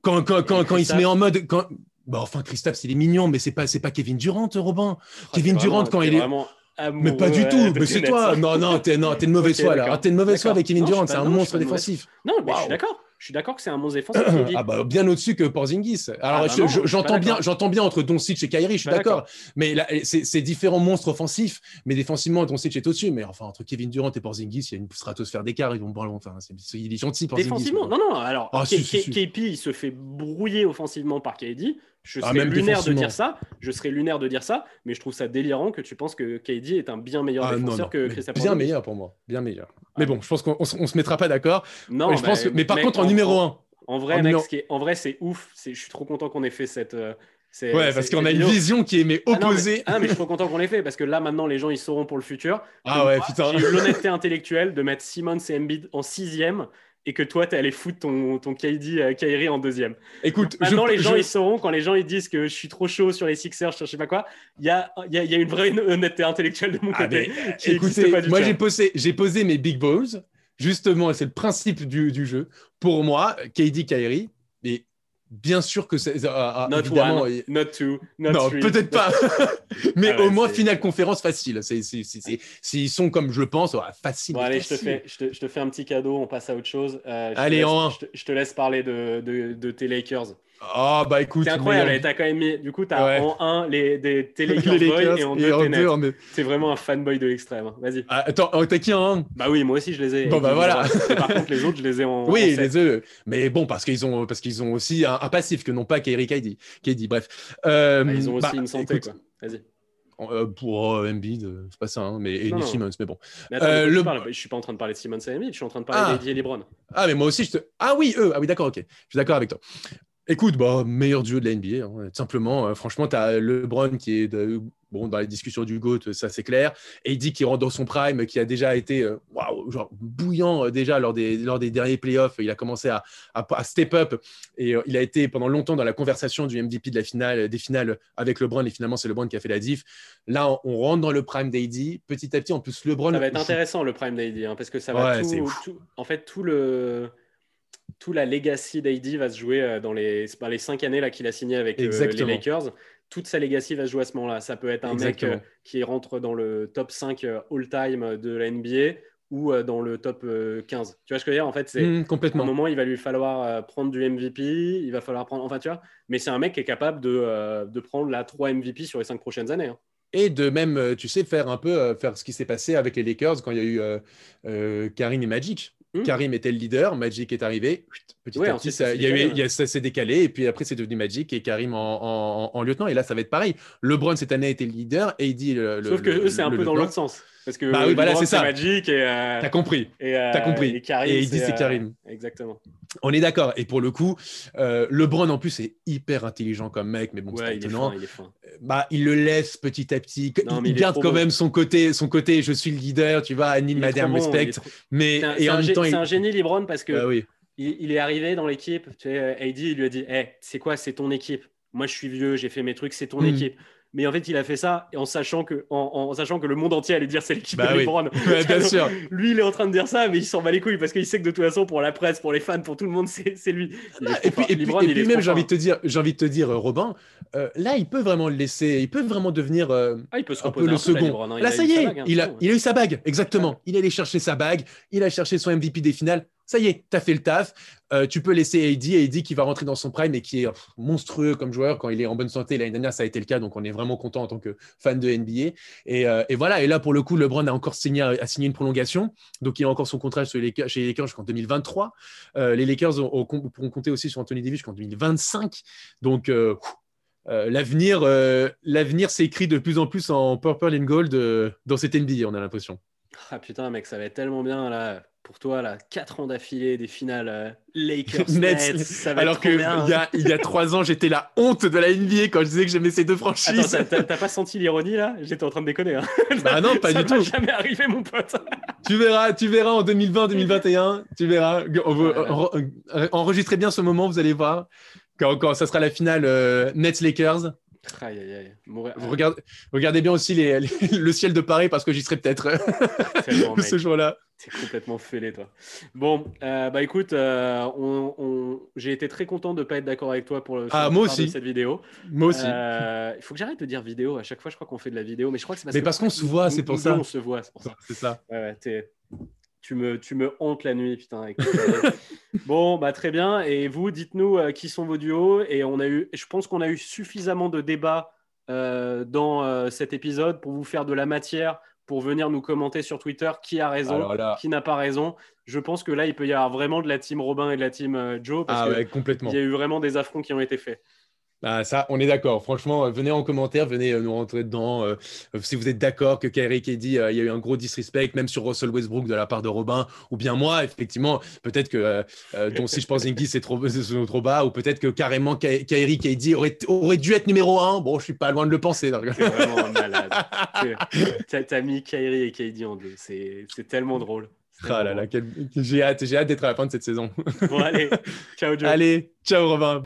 Speaker 2: Quand, quand, quand, quand il se met en mode. Quand... Bah, enfin, Christophe, il est mignon, mais c'est pas, c'est pas Kevin Durant, Robin.
Speaker 1: Oh,
Speaker 2: Kevin Durant,
Speaker 1: vraiment-
Speaker 2: quand il est.
Speaker 1: vraiment
Speaker 2: Mais pas du tout,
Speaker 1: euh,
Speaker 2: mais c'est toi. Non, non, t'es non, t'es de mauvaise
Speaker 1: Ok,
Speaker 2: foi là. Ah, T'es de mauvaise foi avec Kevin
Speaker 1: Non,
Speaker 2: Durant, c'est
Speaker 1: pas-
Speaker 2: un
Speaker 1: non,
Speaker 2: monstre
Speaker 1: pas
Speaker 2: défensif.
Speaker 1: Non, mais je suis d'accord. Je suis d'accord que c'est un monstre défensif.
Speaker 2: Ah bah bien au-dessus que Porzingis. Alors
Speaker 1: bah
Speaker 2: je- j'entends
Speaker 1: pas
Speaker 2: bien, j'entends bien entre Doncic et Kyrie, je suis
Speaker 1: Pas
Speaker 2: d'accord. Mais c'est c'est différents monstres offensifs, mais défensivement Doncic est au-dessus. Mais enfin entre Kevin Durant et Porzingis, il y a une stratosphère d'écart. Ils vont bon, enfin, c'est- c'est- il est gentil Porzingis.
Speaker 1: Défensivement, non, non, alors
Speaker 2: Ah.
Speaker 1: KP il se fait brouiller offensivement par KD. Je
Speaker 2: Ah,
Speaker 1: serais lunaire de dire ça, je serais lunaire de dire ça, mais je trouve ça délirant que tu penses que KD est un bien meilleur
Speaker 2: Ah, non,
Speaker 1: défenseur
Speaker 2: non,
Speaker 1: que
Speaker 2: mais
Speaker 1: Christophe
Speaker 2: bien meilleur pour moi, bien meilleur.
Speaker 1: Ah.
Speaker 2: Mais bon, je pense qu'on on se mettra pas d'accord.
Speaker 1: Non,
Speaker 2: Mais je pense que- mais par
Speaker 1: mec,
Speaker 2: contre en numéro 1
Speaker 1: En vrai,
Speaker 2: en
Speaker 1: mec,
Speaker 2: numéro-
Speaker 1: ce qui est- en vrai, c'est ouf. C'est- Je suis trop content qu'on ait fait cette. euh,
Speaker 2: Ouais, parce qu'on a une vision qui est mais
Speaker 1: Ah non, mais-
Speaker 2: opposée.
Speaker 1: Ah, mais je suis trop content qu'on l'ait fait parce que là, maintenant, les gens, ils sauront pour le futur.
Speaker 2: Ah ouais,
Speaker 1: Moi,
Speaker 2: putain.
Speaker 1: J'ai l'honnêteté intellectuelle de mettre Simmons et Embiid en sixième et que toi, t'es allé foutre ton, ton KD euh, Kyrie en deuxième.
Speaker 2: Écoute,
Speaker 1: Maintenant,
Speaker 2: je-
Speaker 1: les gens,
Speaker 2: je-
Speaker 1: ils sauront quand les gens ils disent que je suis trop chaud sur les Sixers, je sais pas quoi. Il y a, y, a, y a une vraie honnêteté intellectuelle de mon
Speaker 2: Ah,
Speaker 1: côté.
Speaker 2: mais,
Speaker 1: qui
Speaker 2: Écoutez,
Speaker 1: pas du
Speaker 2: moi j'ai posé, j'ai posé mes big balls, justement, et c'est le principe du, du jeu. Pour moi, KD Kyrie, et bien sûr que c'est. ah, ah,
Speaker 1: Not
Speaker 2: évidemment,
Speaker 1: one, not two, not
Speaker 2: non, peut-être pas. Mais
Speaker 1: Ah ouais,
Speaker 2: au moins, finale conférence facile. C'est, c'est, c'est- c'est- S'ils sont comme je pense, facile.
Speaker 1: Bon, allez, je te, fais, je, te, je te fais un petit cadeau, on passe à autre chose. Euh, je te
Speaker 2: Allez,
Speaker 1: laisse-
Speaker 2: en
Speaker 1: te, je te laisse parler de, de, de tes Lakers.
Speaker 2: Ah, bah écoute.
Speaker 1: C'est incroyable,
Speaker 2: mais-
Speaker 1: et t'as quand même mis. Du coup, t'as
Speaker 2: Ouais.
Speaker 1: en un les, des, tes Lakers,
Speaker 2: les
Speaker 1: boys et en
Speaker 2: et
Speaker 1: deux
Speaker 2: en
Speaker 1: tes Nets.
Speaker 2: deux, on est-
Speaker 1: C'est vraiment un fanboy de l'extrême. hein. Vas-y.
Speaker 2: Ah, attends, oh, t'as qui en un?
Speaker 1: Bah oui, moi aussi, je les ai.
Speaker 2: Bon, bah, voilà.
Speaker 1: Par contre, les autres, je les ai en. en
Speaker 2: Oui,
Speaker 1: sept.
Speaker 2: les œufs. Mais bon, parce qu'ils ont, parce qu'ils ont aussi un, un passif que n'ont pas KD. KD, bref. Euh,
Speaker 1: Bah, ils ont aussi
Speaker 2: bah,
Speaker 1: une santé,
Speaker 2: écoute,
Speaker 1: quoi. Vas-y.
Speaker 2: euh, pour euh, Embiid, euh, c'est pas ça, hein, mais et
Speaker 1: Non,
Speaker 2: ni
Speaker 1: non.
Speaker 2: Simmons, mais bon.
Speaker 1: Mais attends,
Speaker 2: Euh, le-
Speaker 1: Je suis pas en train de parler de Simon et Embiid, je suis en train de parler
Speaker 2: Ah.
Speaker 1: d'Eddie et LeBron.
Speaker 2: Ah, mais moi aussi, je te. Ah oui, eux. Ah oui, d'accord, ok. Je suis d'accord avec toi. Écoute, bah, meilleur duo de la NBA, hein, simplement. Franchement, tu as LeBron qui est de- bon, dans les discussions du GOAT, ça c'est clair. Dit qu'il rentre dans son prime, qui a déjà été euh, genre bouillant euh, déjà lors des, lors des derniers playoffs. Il a commencé à, à, à step up et euh, il a été pendant longtemps dans la conversation du MVP de la finale, des finales avec LeBron. Et finalement, c'est LeBron qui a fait la diff. Là, on, on rentre dans le prime d'AD. Petit à petit, en plus, LeBron.
Speaker 1: Ça va être intéressant le prime d'AD, hein, parce que ça va
Speaker 2: Ouais,
Speaker 1: tout, tout- En fait, tout le. Tout la legacy d'AD va se jouer dans les, dans les cinq années là qu'il a signé avec euh, les. Lakers. Toute sa legacy va se jouer à ce moment-là. Ça peut être un
Speaker 2: Exactement.
Speaker 1: mec euh, qui rentre dans le top 5 euh, all-time de la NBA ou euh, dans le top euh, 15. Tu vois ce que je veux dire? En fait, c'est
Speaker 2: Mmh,
Speaker 1: à un
Speaker 2: complètement.
Speaker 1: moment, il va lui falloir prendre du MVP, il va falloir prendre. Enfin, tu vois, mais c'est un mec qui est capable de, euh, de prendre la 3 MVP sur les 5 prochaines années. hein.
Speaker 2: Et de même, tu sais, faire un peu euh, faire ce qui s'est passé avec les Lakers quand il y a eu euh, Karim et Magic.
Speaker 1: Hmm.
Speaker 2: Karim était le leader, Magic est arrivé. chut, Petit
Speaker 1: Ouais,
Speaker 2: à petit, ça,
Speaker 1: s'est
Speaker 2: il y a eu-
Speaker 1: décalé,
Speaker 2: il y a- ça s'est décalé. Et puis après, c'est devenu Magic et Karim en, en- en lieutenant. Et là, ça va être pareil. LeBron, cette année, était le leader. Et il dit le,
Speaker 1: Sauf que eux, c'est un peu dans l'autre sens. Parce que
Speaker 2: Bah oui, c'est ça.
Speaker 1: Magic et, euh,
Speaker 2: T'as compris.
Speaker 1: et, euh,
Speaker 2: T'as compris.
Speaker 1: Et, Karim,
Speaker 2: Et il dit c'est
Speaker 1: euh,
Speaker 2: Karim.
Speaker 1: Exactement.
Speaker 2: On est d'accord. Et pour le coup, euh, LeBron, en plus, est hyper intelligent comme mec. Mais bon, c'est
Speaker 1: ouais, il est
Speaker 2: étonnant.
Speaker 1: fin, il est fin.
Speaker 2: bah, il le laisse petit à petit.
Speaker 1: Non,
Speaker 2: il garde quand
Speaker 1: bon.
Speaker 2: même son côté, son côté. Je suis le leader, tu vois. Anime, madame,
Speaker 1: trop bon, trop-
Speaker 2: Mais
Speaker 1: C'est un,
Speaker 2: et
Speaker 1: c'est
Speaker 2: en même temps,
Speaker 1: c'est
Speaker 2: il...
Speaker 1: un génie, LeBron, parce que
Speaker 2: Ah oui.
Speaker 1: il, il est arrivé dans l'équipe. Tu sais, AD, il lui a dit hey, c'est quoi C'est ton équipe? Moi, je suis vieux, j'ai fait mes trucs, c'est ton
Speaker 2: Mm.
Speaker 1: équipe. Mais en fait, il a fait ça en sachant que, en, en sachant que le monde entier allait dire c'est l'équipe
Speaker 2: Bah
Speaker 1: de
Speaker 2: oui.
Speaker 1: LeBron.
Speaker 2: Ouais, bien sûr.
Speaker 1: Lui, il est en train de dire ça, mais il s'en bat les couilles parce qu'il sait que de toute façon, pour la presse, pour les fans, pour tout le monde, c'est c'est lui.
Speaker 2: Et puis,
Speaker 1: fort.
Speaker 2: et puis,
Speaker 1: LeBron,
Speaker 2: et
Speaker 1: il
Speaker 2: puis
Speaker 1: est
Speaker 2: même, j'ai envie de te dire, j'ai envie de te dire, euh, Robin, euh, là, il peut vraiment le laisser, il peut vraiment devenir euh,
Speaker 1: Ah, il peut se
Speaker 2: un peu
Speaker 1: reposer
Speaker 2: le
Speaker 1: un peu, là,
Speaker 2: second.
Speaker 1: LeBron, hein.
Speaker 2: Là, ça y est,
Speaker 1: bague, hein,
Speaker 2: il, a,
Speaker 1: bon.
Speaker 2: il a eu sa bague, exactement. Il est allé chercher sa bague, il a cherché son MVP des finales. Ça y est, t'as fait le taf. Euh, tu peux laisser AD, AD qui va rentrer dans son prime et qui est monstrueux comme joueur quand il est en bonne santé. L'année dernière, ça a été le cas, donc on est vraiment content en tant que fan de NBA. Et, euh, et voilà, et là, pour le coup, LeBron a encore signé, une prolongation. Donc, il a encore son contrat chez les Lakers, jusqu'en 2023. Euh, les Lakers ont- ont- pourront compter aussi sur Anthony Davis jusqu'en 2025. Donc, l'avenir, l'avenir s'écrit de plus en plus en purple and gold dans cette NBA, on a l'impression.
Speaker 1: Ah putain, mec, ça va être tellement bien là. Pour toi, là, 4 ans d'affilée des finales euh, Lakers
Speaker 2: Nets.
Speaker 1: Ça va
Speaker 2: Alors
Speaker 1: être
Speaker 2: que
Speaker 1: trop
Speaker 2: il
Speaker 1: bien.
Speaker 2: y a, y a trois ans, j'étais la honte de la NBA quand je disais que j'aimais ces deux
Speaker 1: Attends,
Speaker 2: franchises.
Speaker 1: t'as- t'as pas senti l'ironie là? J'étais en train de déconner. Hein.
Speaker 2: Bah non, pas
Speaker 1: ça
Speaker 2: du tout.
Speaker 1: jamais arriver, mon pote.
Speaker 2: Tu verras, tu verras en 2020, 2021, tu verras. On veut-
Speaker 1: Voilà.
Speaker 2: en- en- enregistrez bien ce moment, vous allez voir. Quand, quand ça sera la finale euh, Nets Lakers.
Speaker 1: Aïe, aïe, aïe. Mourir-
Speaker 2: Vous regardez, regardez bien aussi les- les- le ciel de Paris parce que j'y serai peut-être ce jour-là.
Speaker 1: T'es complètement fêlé, toi. Bon, euh, bah écoute, euh, on- on- j'ai été très content de ne pas être d'accord avec toi pour le,
Speaker 2: Ah, moi
Speaker 1: de cette vidéo.
Speaker 2: Moi aussi.
Speaker 1: Euh, il faut que j'arrête de dire vidéo. À chaque fois, je crois qu'on fait de la vidéo, mais je crois que c'est parce
Speaker 2: Mais
Speaker 1: que
Speaker 2: parce qu'on se voit, c'est pour ça.
Speaker 1: On se voit, c'est pour ça.
Speaker 2: C'est ça.
Speaker 1: Ouais, ouais, t'es- tu me, tu me hantes la nuit, putain. avec- bon, bah très bien. Et vous, dites-nous euh, qui sont vos duos. Et on a eu, je pense qu'on a eu suffisamment de débats euh, dans euh, cet épisode pour vous faire de la matière, pour venir nous commenter sur Twitter qui a raison,
Speaker 2: là-
Speaker 1: qui n'a pas raison. Je pense que là, il peut y avoir vraiment de la team Robin et de la team Joe parce
Speaker 2: Ah ouais,
Speaker 1: y a eu vraiment des affronts qui ont été faits.
Speaker 2: Ah, ça, on est d'accord. Franchement, euh, venez en commentaire, venez euh, nous rentrer dedans. euh, si vous êtes d'accord que Kyrie KD, euh, il y a eu un gros disrespect, même sur Russell Westbrook de la part de Robin, ou bien moi, effectivement, peut-être que euh, ton si je pense Zingy c'est trop, trop bas, ou peut-être que carrément Ky- Kyrie KD aurait, aurait dû être numéro un. Bon, je suis pas loin de le penser.
Speaker 1: C'est vraiment un malade. T'as mis Kyrie et KD en deux. C'est tellement drôle.
Speaker 2: Ah là
Speaker 1: tellement
Speaker 2: là, quel- j'ai hâte, j'ai hâte d'être à la fin de cette saison.
Speaker 1: Bon, allez, ciao Joe.
Speaker 2: Allez, ciao Robin.